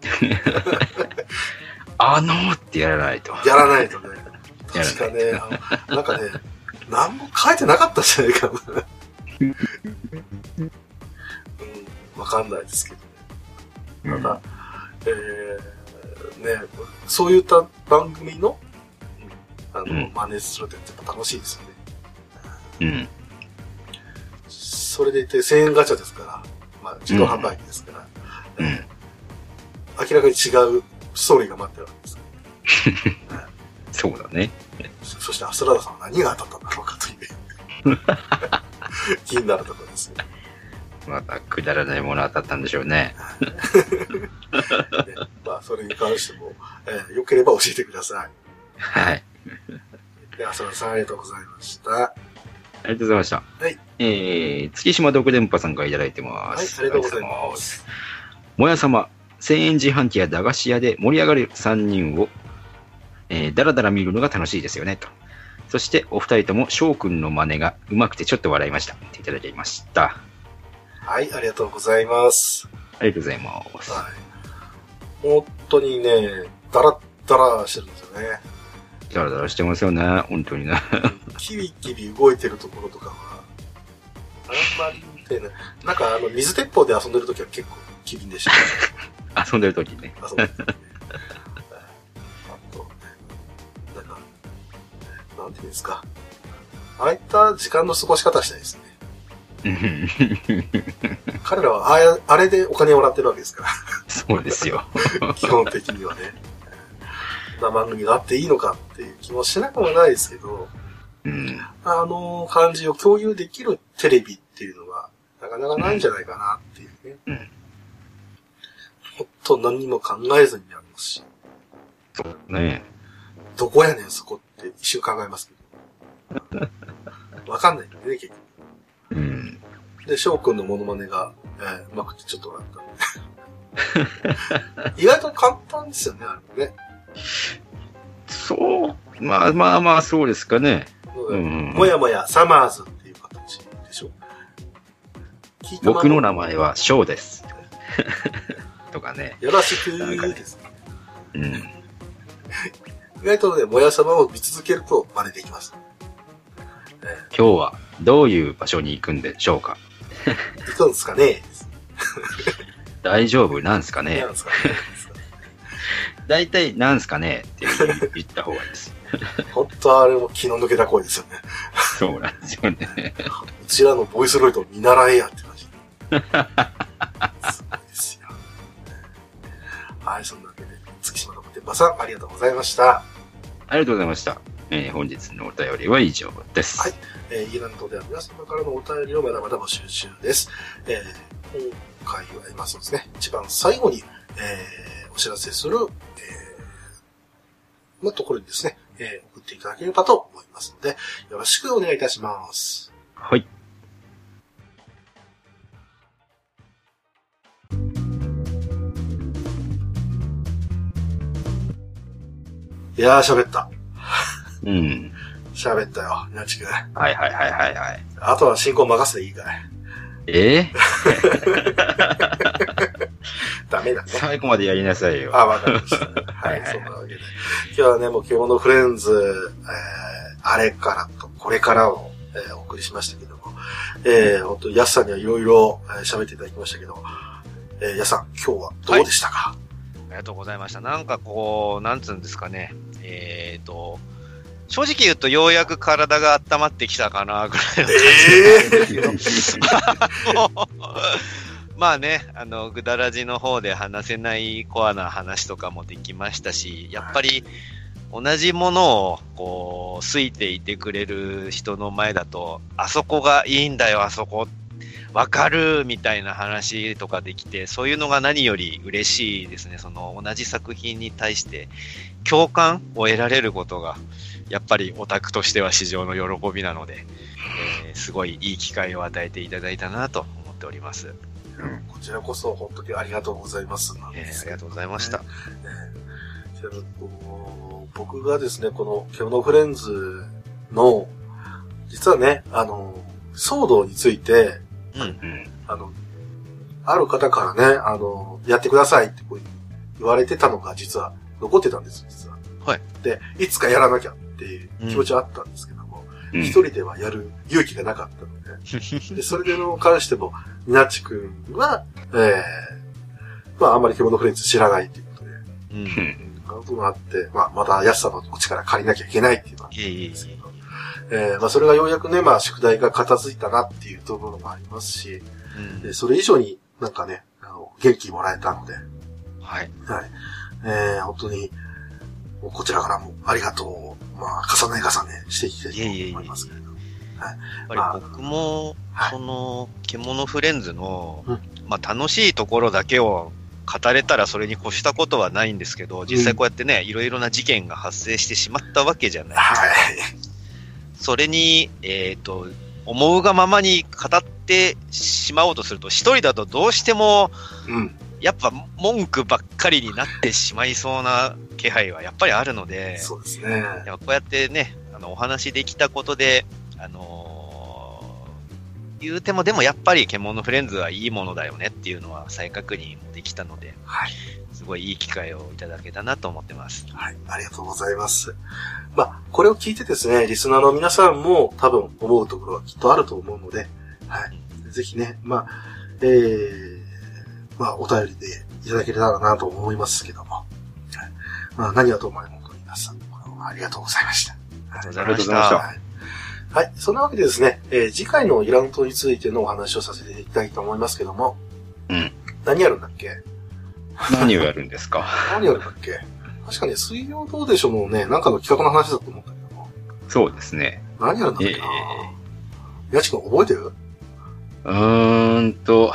Speaker 2: あのーってやらないと。
Speaker 1: やらないとね、確かね、あのなんかね、何も書いてなかったんじゃないかな。うん、わかんないですけどね。ただ、えー、ね、そういった番組の、うんあの、
Speaker 2: うん
Speaker 1: 真似するってやっぱ楽しいですよね。
Speaker 2: うん。
Speaker 1: それでいて1000円ガチャですから、まあ自動販売機ですから、
Speaker 2: うん。
Speaker 1: 明らかに違うストーリーが待ってるわけです。
Speaker 2: そうだね。
Speaker 1: そそしてアストラダさんは何が当たったんだろうかという気になるところですよ。ね
Speaker 2: またくだらないもの当たったんでしょうね。
Speaker 1: まあそれに関しても、えー、よければ教えてください。
Speaker 2: はい。
Speaker 1: で、アストラダさんありがとうございました。
Speaker 2: ありがとうございました。
Speaker 1: はい。
Speaker 2: えー、月島独電波さんからいただいてます。
Speaker 1: はいありがとうございます。
Speaker 2: もや様、1000円自販機や駄菓子屋で盛り上がる3人を、えー、だらだら見るのが楽しいですよね、と。そして、お二人とも翔くんの真似が上手くてちょっと笑いました。っていただきました。
Speaker 1: はい、ありがとうございます。
Speaker 2: ありがとうございます。
Speaker 1: はい。本当にね、ダラッダラしてるんですよね。
Speaker 2: だらだらしてますよね、本当にね。
Speaker 1: キビキビ動いてるところとかは、あんまり見てない。なんかあの、水鉄砲で遊んでるときは結構機敏でした。
Speaker 2: 遊んでる時ね。
Speaker 1: 遊んでる時ね。あと、なんか、なんていうんですか。ああいった時間の過ごし方したいですね。
Speaker 2: う ん
Speaker 1: 彼らはあやあれでお金をもらってるわけですから。
Speaker 2: そうですよ。
Speaker 1: 基本的にはね。な番組があっていいのかっていう気もしなくもないですけど、
Speaker 2: うん。
Speaker 1: あの感じを共有できるテレビっていうのは、なかなかないんじゃないかなっていうね。
Speaker 2: うん
Speaker 1: 本と何にも考えずにやりますし、
Speaker 2: そうね。
Speaker 1: どこやねん、そこって一瞬考えますけど。わかんないんだよね、結局。
Speaker 2: うん。
Speaker 1: で、翔くんのモノマネが、えーうまくてちょっと笑った。意外と簡単ですよね、あれね。
Speaker 2: そう。まあまあまあ、そうですかね。うん
Speaker 1: もやもやサマーズっていう形でしょ。
Speaker 2: 僕の名前は翔です。とかね。
Speaker 1: よろしく
Speaker 2: なんかね
Speaker 1: です。
Speaker 2: うん。
Speaker 1: 意外とね、もや様を見続けると真似できます。
Speaker 2: 今日はどういう場所に行くんでしょうか
Speaker 1: いかがですかね？
Speaker 2: 大丈夫なんすかね？
Speaker 1: なんですかね？
Speaker 2: 大体なんすかねって言った方がいいです。
Speaker 1: 本当あれも気の抜けた声ですよね。
Speaker 2: そうなんですよね。
Speaker 1: うちらのボイスロイドを見習えやって感じ。すごいですよ。はい、そんなわけで、月島の天馬さん、ありがとうございました。
Speaker 2: ありがとうございました。えー本日のお便りは以上です。
Speaker 1: はいえー、イラン島では皆様からのお便りをまだまだ募集中です。えー今回は、まあそうですね、一番最後に、えーお知らせする、えーのところにですね、えー送っていただければと思いますので、よろしくお願いいたします。
Speaker 2: はい。
Speaker 1: いやー、喋った。
Speaker 2: うん。
Speaker 1: 喋ったよ、ニャチ君。
Speaker 2: はいはいはいはいはい。
Speaker 1: あとは進行任せていいかい
Speaker 2: えー、
Speaker 1: ダメだね。
Speaker 2: 最後までやりなさいよ。
Speaker 1: あ、わかりました。は
Speaker 2: はい
Speaker 1: い、そんなわけで。今日はね、もう獣フレンズ、えー、あれからとこれからを、えーお送りしましたけども、えー、本当ヤスさんにはいろいろえー喋っていただきましたけど、えー、ヤスさん、今日はどうでしたか、
Speaker 3: ありがとうございました。なんかこう、なんつうんですかね。えっ、と、正直言うとようやく体が温まってきたかな、ぐらいの感じなんですけど。もうまあね、あの、ぐだらじの方で話せないコアな話とかもできましたし、やっぱり同じものをこう、好いていてくれる人の前だと、あそこがいいんだよ、あそこ。わかるみたいな話とかできて、そういうのが何より嬉しいですね。その同じ作品に対して共感を得られることが、やっぱりオタクとしては市場の喜びなので、えーすごいいい機会を与えていただいたなと思っております。
Speaker 1: こちらこそ本当にありがとうございます。
Speaker 3: えーありがとうございました。
Speaker 1: ねえー僕がですね、この獣フレンズの、実はね、あの、騒動について、
Speaker 3: うん。
Speaker 2: うん。
Speaker 1: あの、ある方からね、あの、やってくださいってこう言われてたのが実は残ってたんです、実は。
Speaker 3: はい。
Speaker 1: で、いつかやらなきゃっていう気持ちはあったんですけど一、人ではやる勇気がなかったので、で、それでの関しても、みなちくんは、ええまあ、あんまり獣フレンズ知らないっていうことで、
Speaker 3: うん。
Speaker 1: ことがあって、まあ、また安さのお力借りなきゃいけないっていうのは、
Speaker 3: いえいえいえ。
Speaker 1: ええまあ、それがようやくね、まあ、宿題が片付いたなっていうところもありますし、
Speaker 3: うん
Speaker 1: でそれ以上になんかね、あの、元気もらえたので、
Speaker 3: はい。
Speaker 1: はい。えー、本当に、こちらからもありがとうを、まあ、重ね重ねしていきたいと思いますけれど。
Speaker 3: やっぱり僕も、
Speaker 1: はい
Speaker 3: その、獣フレンズの
Speaker 1: うん、
Speaker 3: まあ楽しいところだけを語れたらそれに越したことはないんですけど、実際こうやってね、いろいろな事件が発生してしまったわけじゃない。
Speaker 1: はい。
Speaker 3: それに、えっ、と、思うがままに語ってしまおうとすると、一人だとどうしても、
Speaker 1: うん。
Speaker 3: やっぱ文句ばっかりになってしまいそうな気配はやっぱりあるので、
Speaker 1: そうですね。
Speaker 3: やっぱこうやってね、あの、お話できたことで、あのー言うても、でもやっぱり獣フレンズはいいものだよねっていうのは再確認もできたので、
Speaker 1: はい。
Speaker 3: すごいいい機会をいただけたなと思ってます。
Speaker 1: はい。ありがとうございます。まあ、これを聞いてですね、リスナーの皆さんも多分思うところはきっとあると思うので、はい。ぜひね、まあ、えー、まあ、お便りでいただけたらなと思いますけども、はい。まあ、何はともあれ本当に皆さん、ありがとうございました。
Speaker 3: ありがとうございまし
Speaker 2: た
Speaker 3: た。
Speaker 1: はい。はい。そんなわけでですね、えー次回のイラントについてのお話をさせていただきたいと思いますけども、
Speaker 2: うん。
Speaker 1: 何やるんだっけ？
Speaker 2: 何をやるんですか？
Speaker 1: 何やるんだっけ？確かに水曜どうでしょうもね、なんかの企画の話だと思ったけども、
Speaker 2: そうですね。
Speaker 1: 何やるんだっけな？
Speaker 2: え
Speaker 1: やちくん覚えてる？
Speaker 2: うーんと、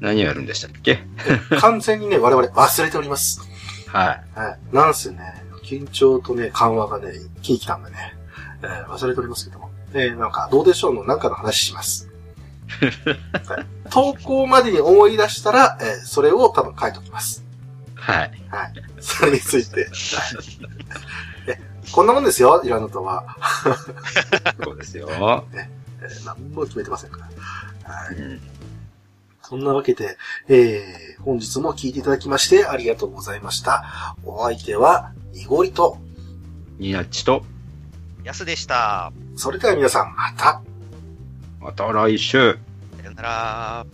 Speaker 2: 何をやるんでしたっけ？
Speaker 1: 完全にね、我々忘れております。
Speaker 2: はい。
Speaker 1: はい。なんせね、緊張とね、緩和がね、一気に来たんでね、えー忘れておりますけども。えーなんか、どうでしょうの？なんかの話します。はい、投稿までに思い出したら、えーそれを多分書いておきます。
Speaker 2: はい。
Speaker 1: はい。それについて。こんなもんですよ、イラノとは。
Speaker 2: そうですよ。
Speaker 1: えー何も決めてませんから。はい。
Speaker 2: うん
Speaker 1: そんなわけで、えー、本日も聞いていただきましてありがとうございました。お相手は、イゴリと、
Speaker 2: ニナッチと、
Speaker 3: やすでした。
Speaker 1: それでは皆さんまた。
Speaker 2: また来週。
Speaker 3: さよなら。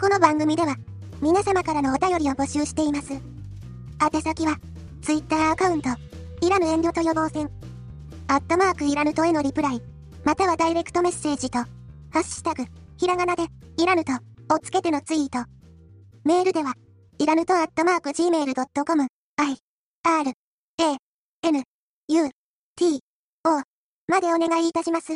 Speaker 4: この番組では、皆様からのお便りを募集しています。宛先は、ツイッターアカウント、いらぬ遠慮と予防線、アットマークいらぬとへのリプライ、またはダイレクトメッセージと、ハッシュタグ、ひらがなで、いらぬと、をつけてのツイート。メールでは、いらぬとアットマーク gmail.com、i, r, a, n, u, t, o までお願いいたします。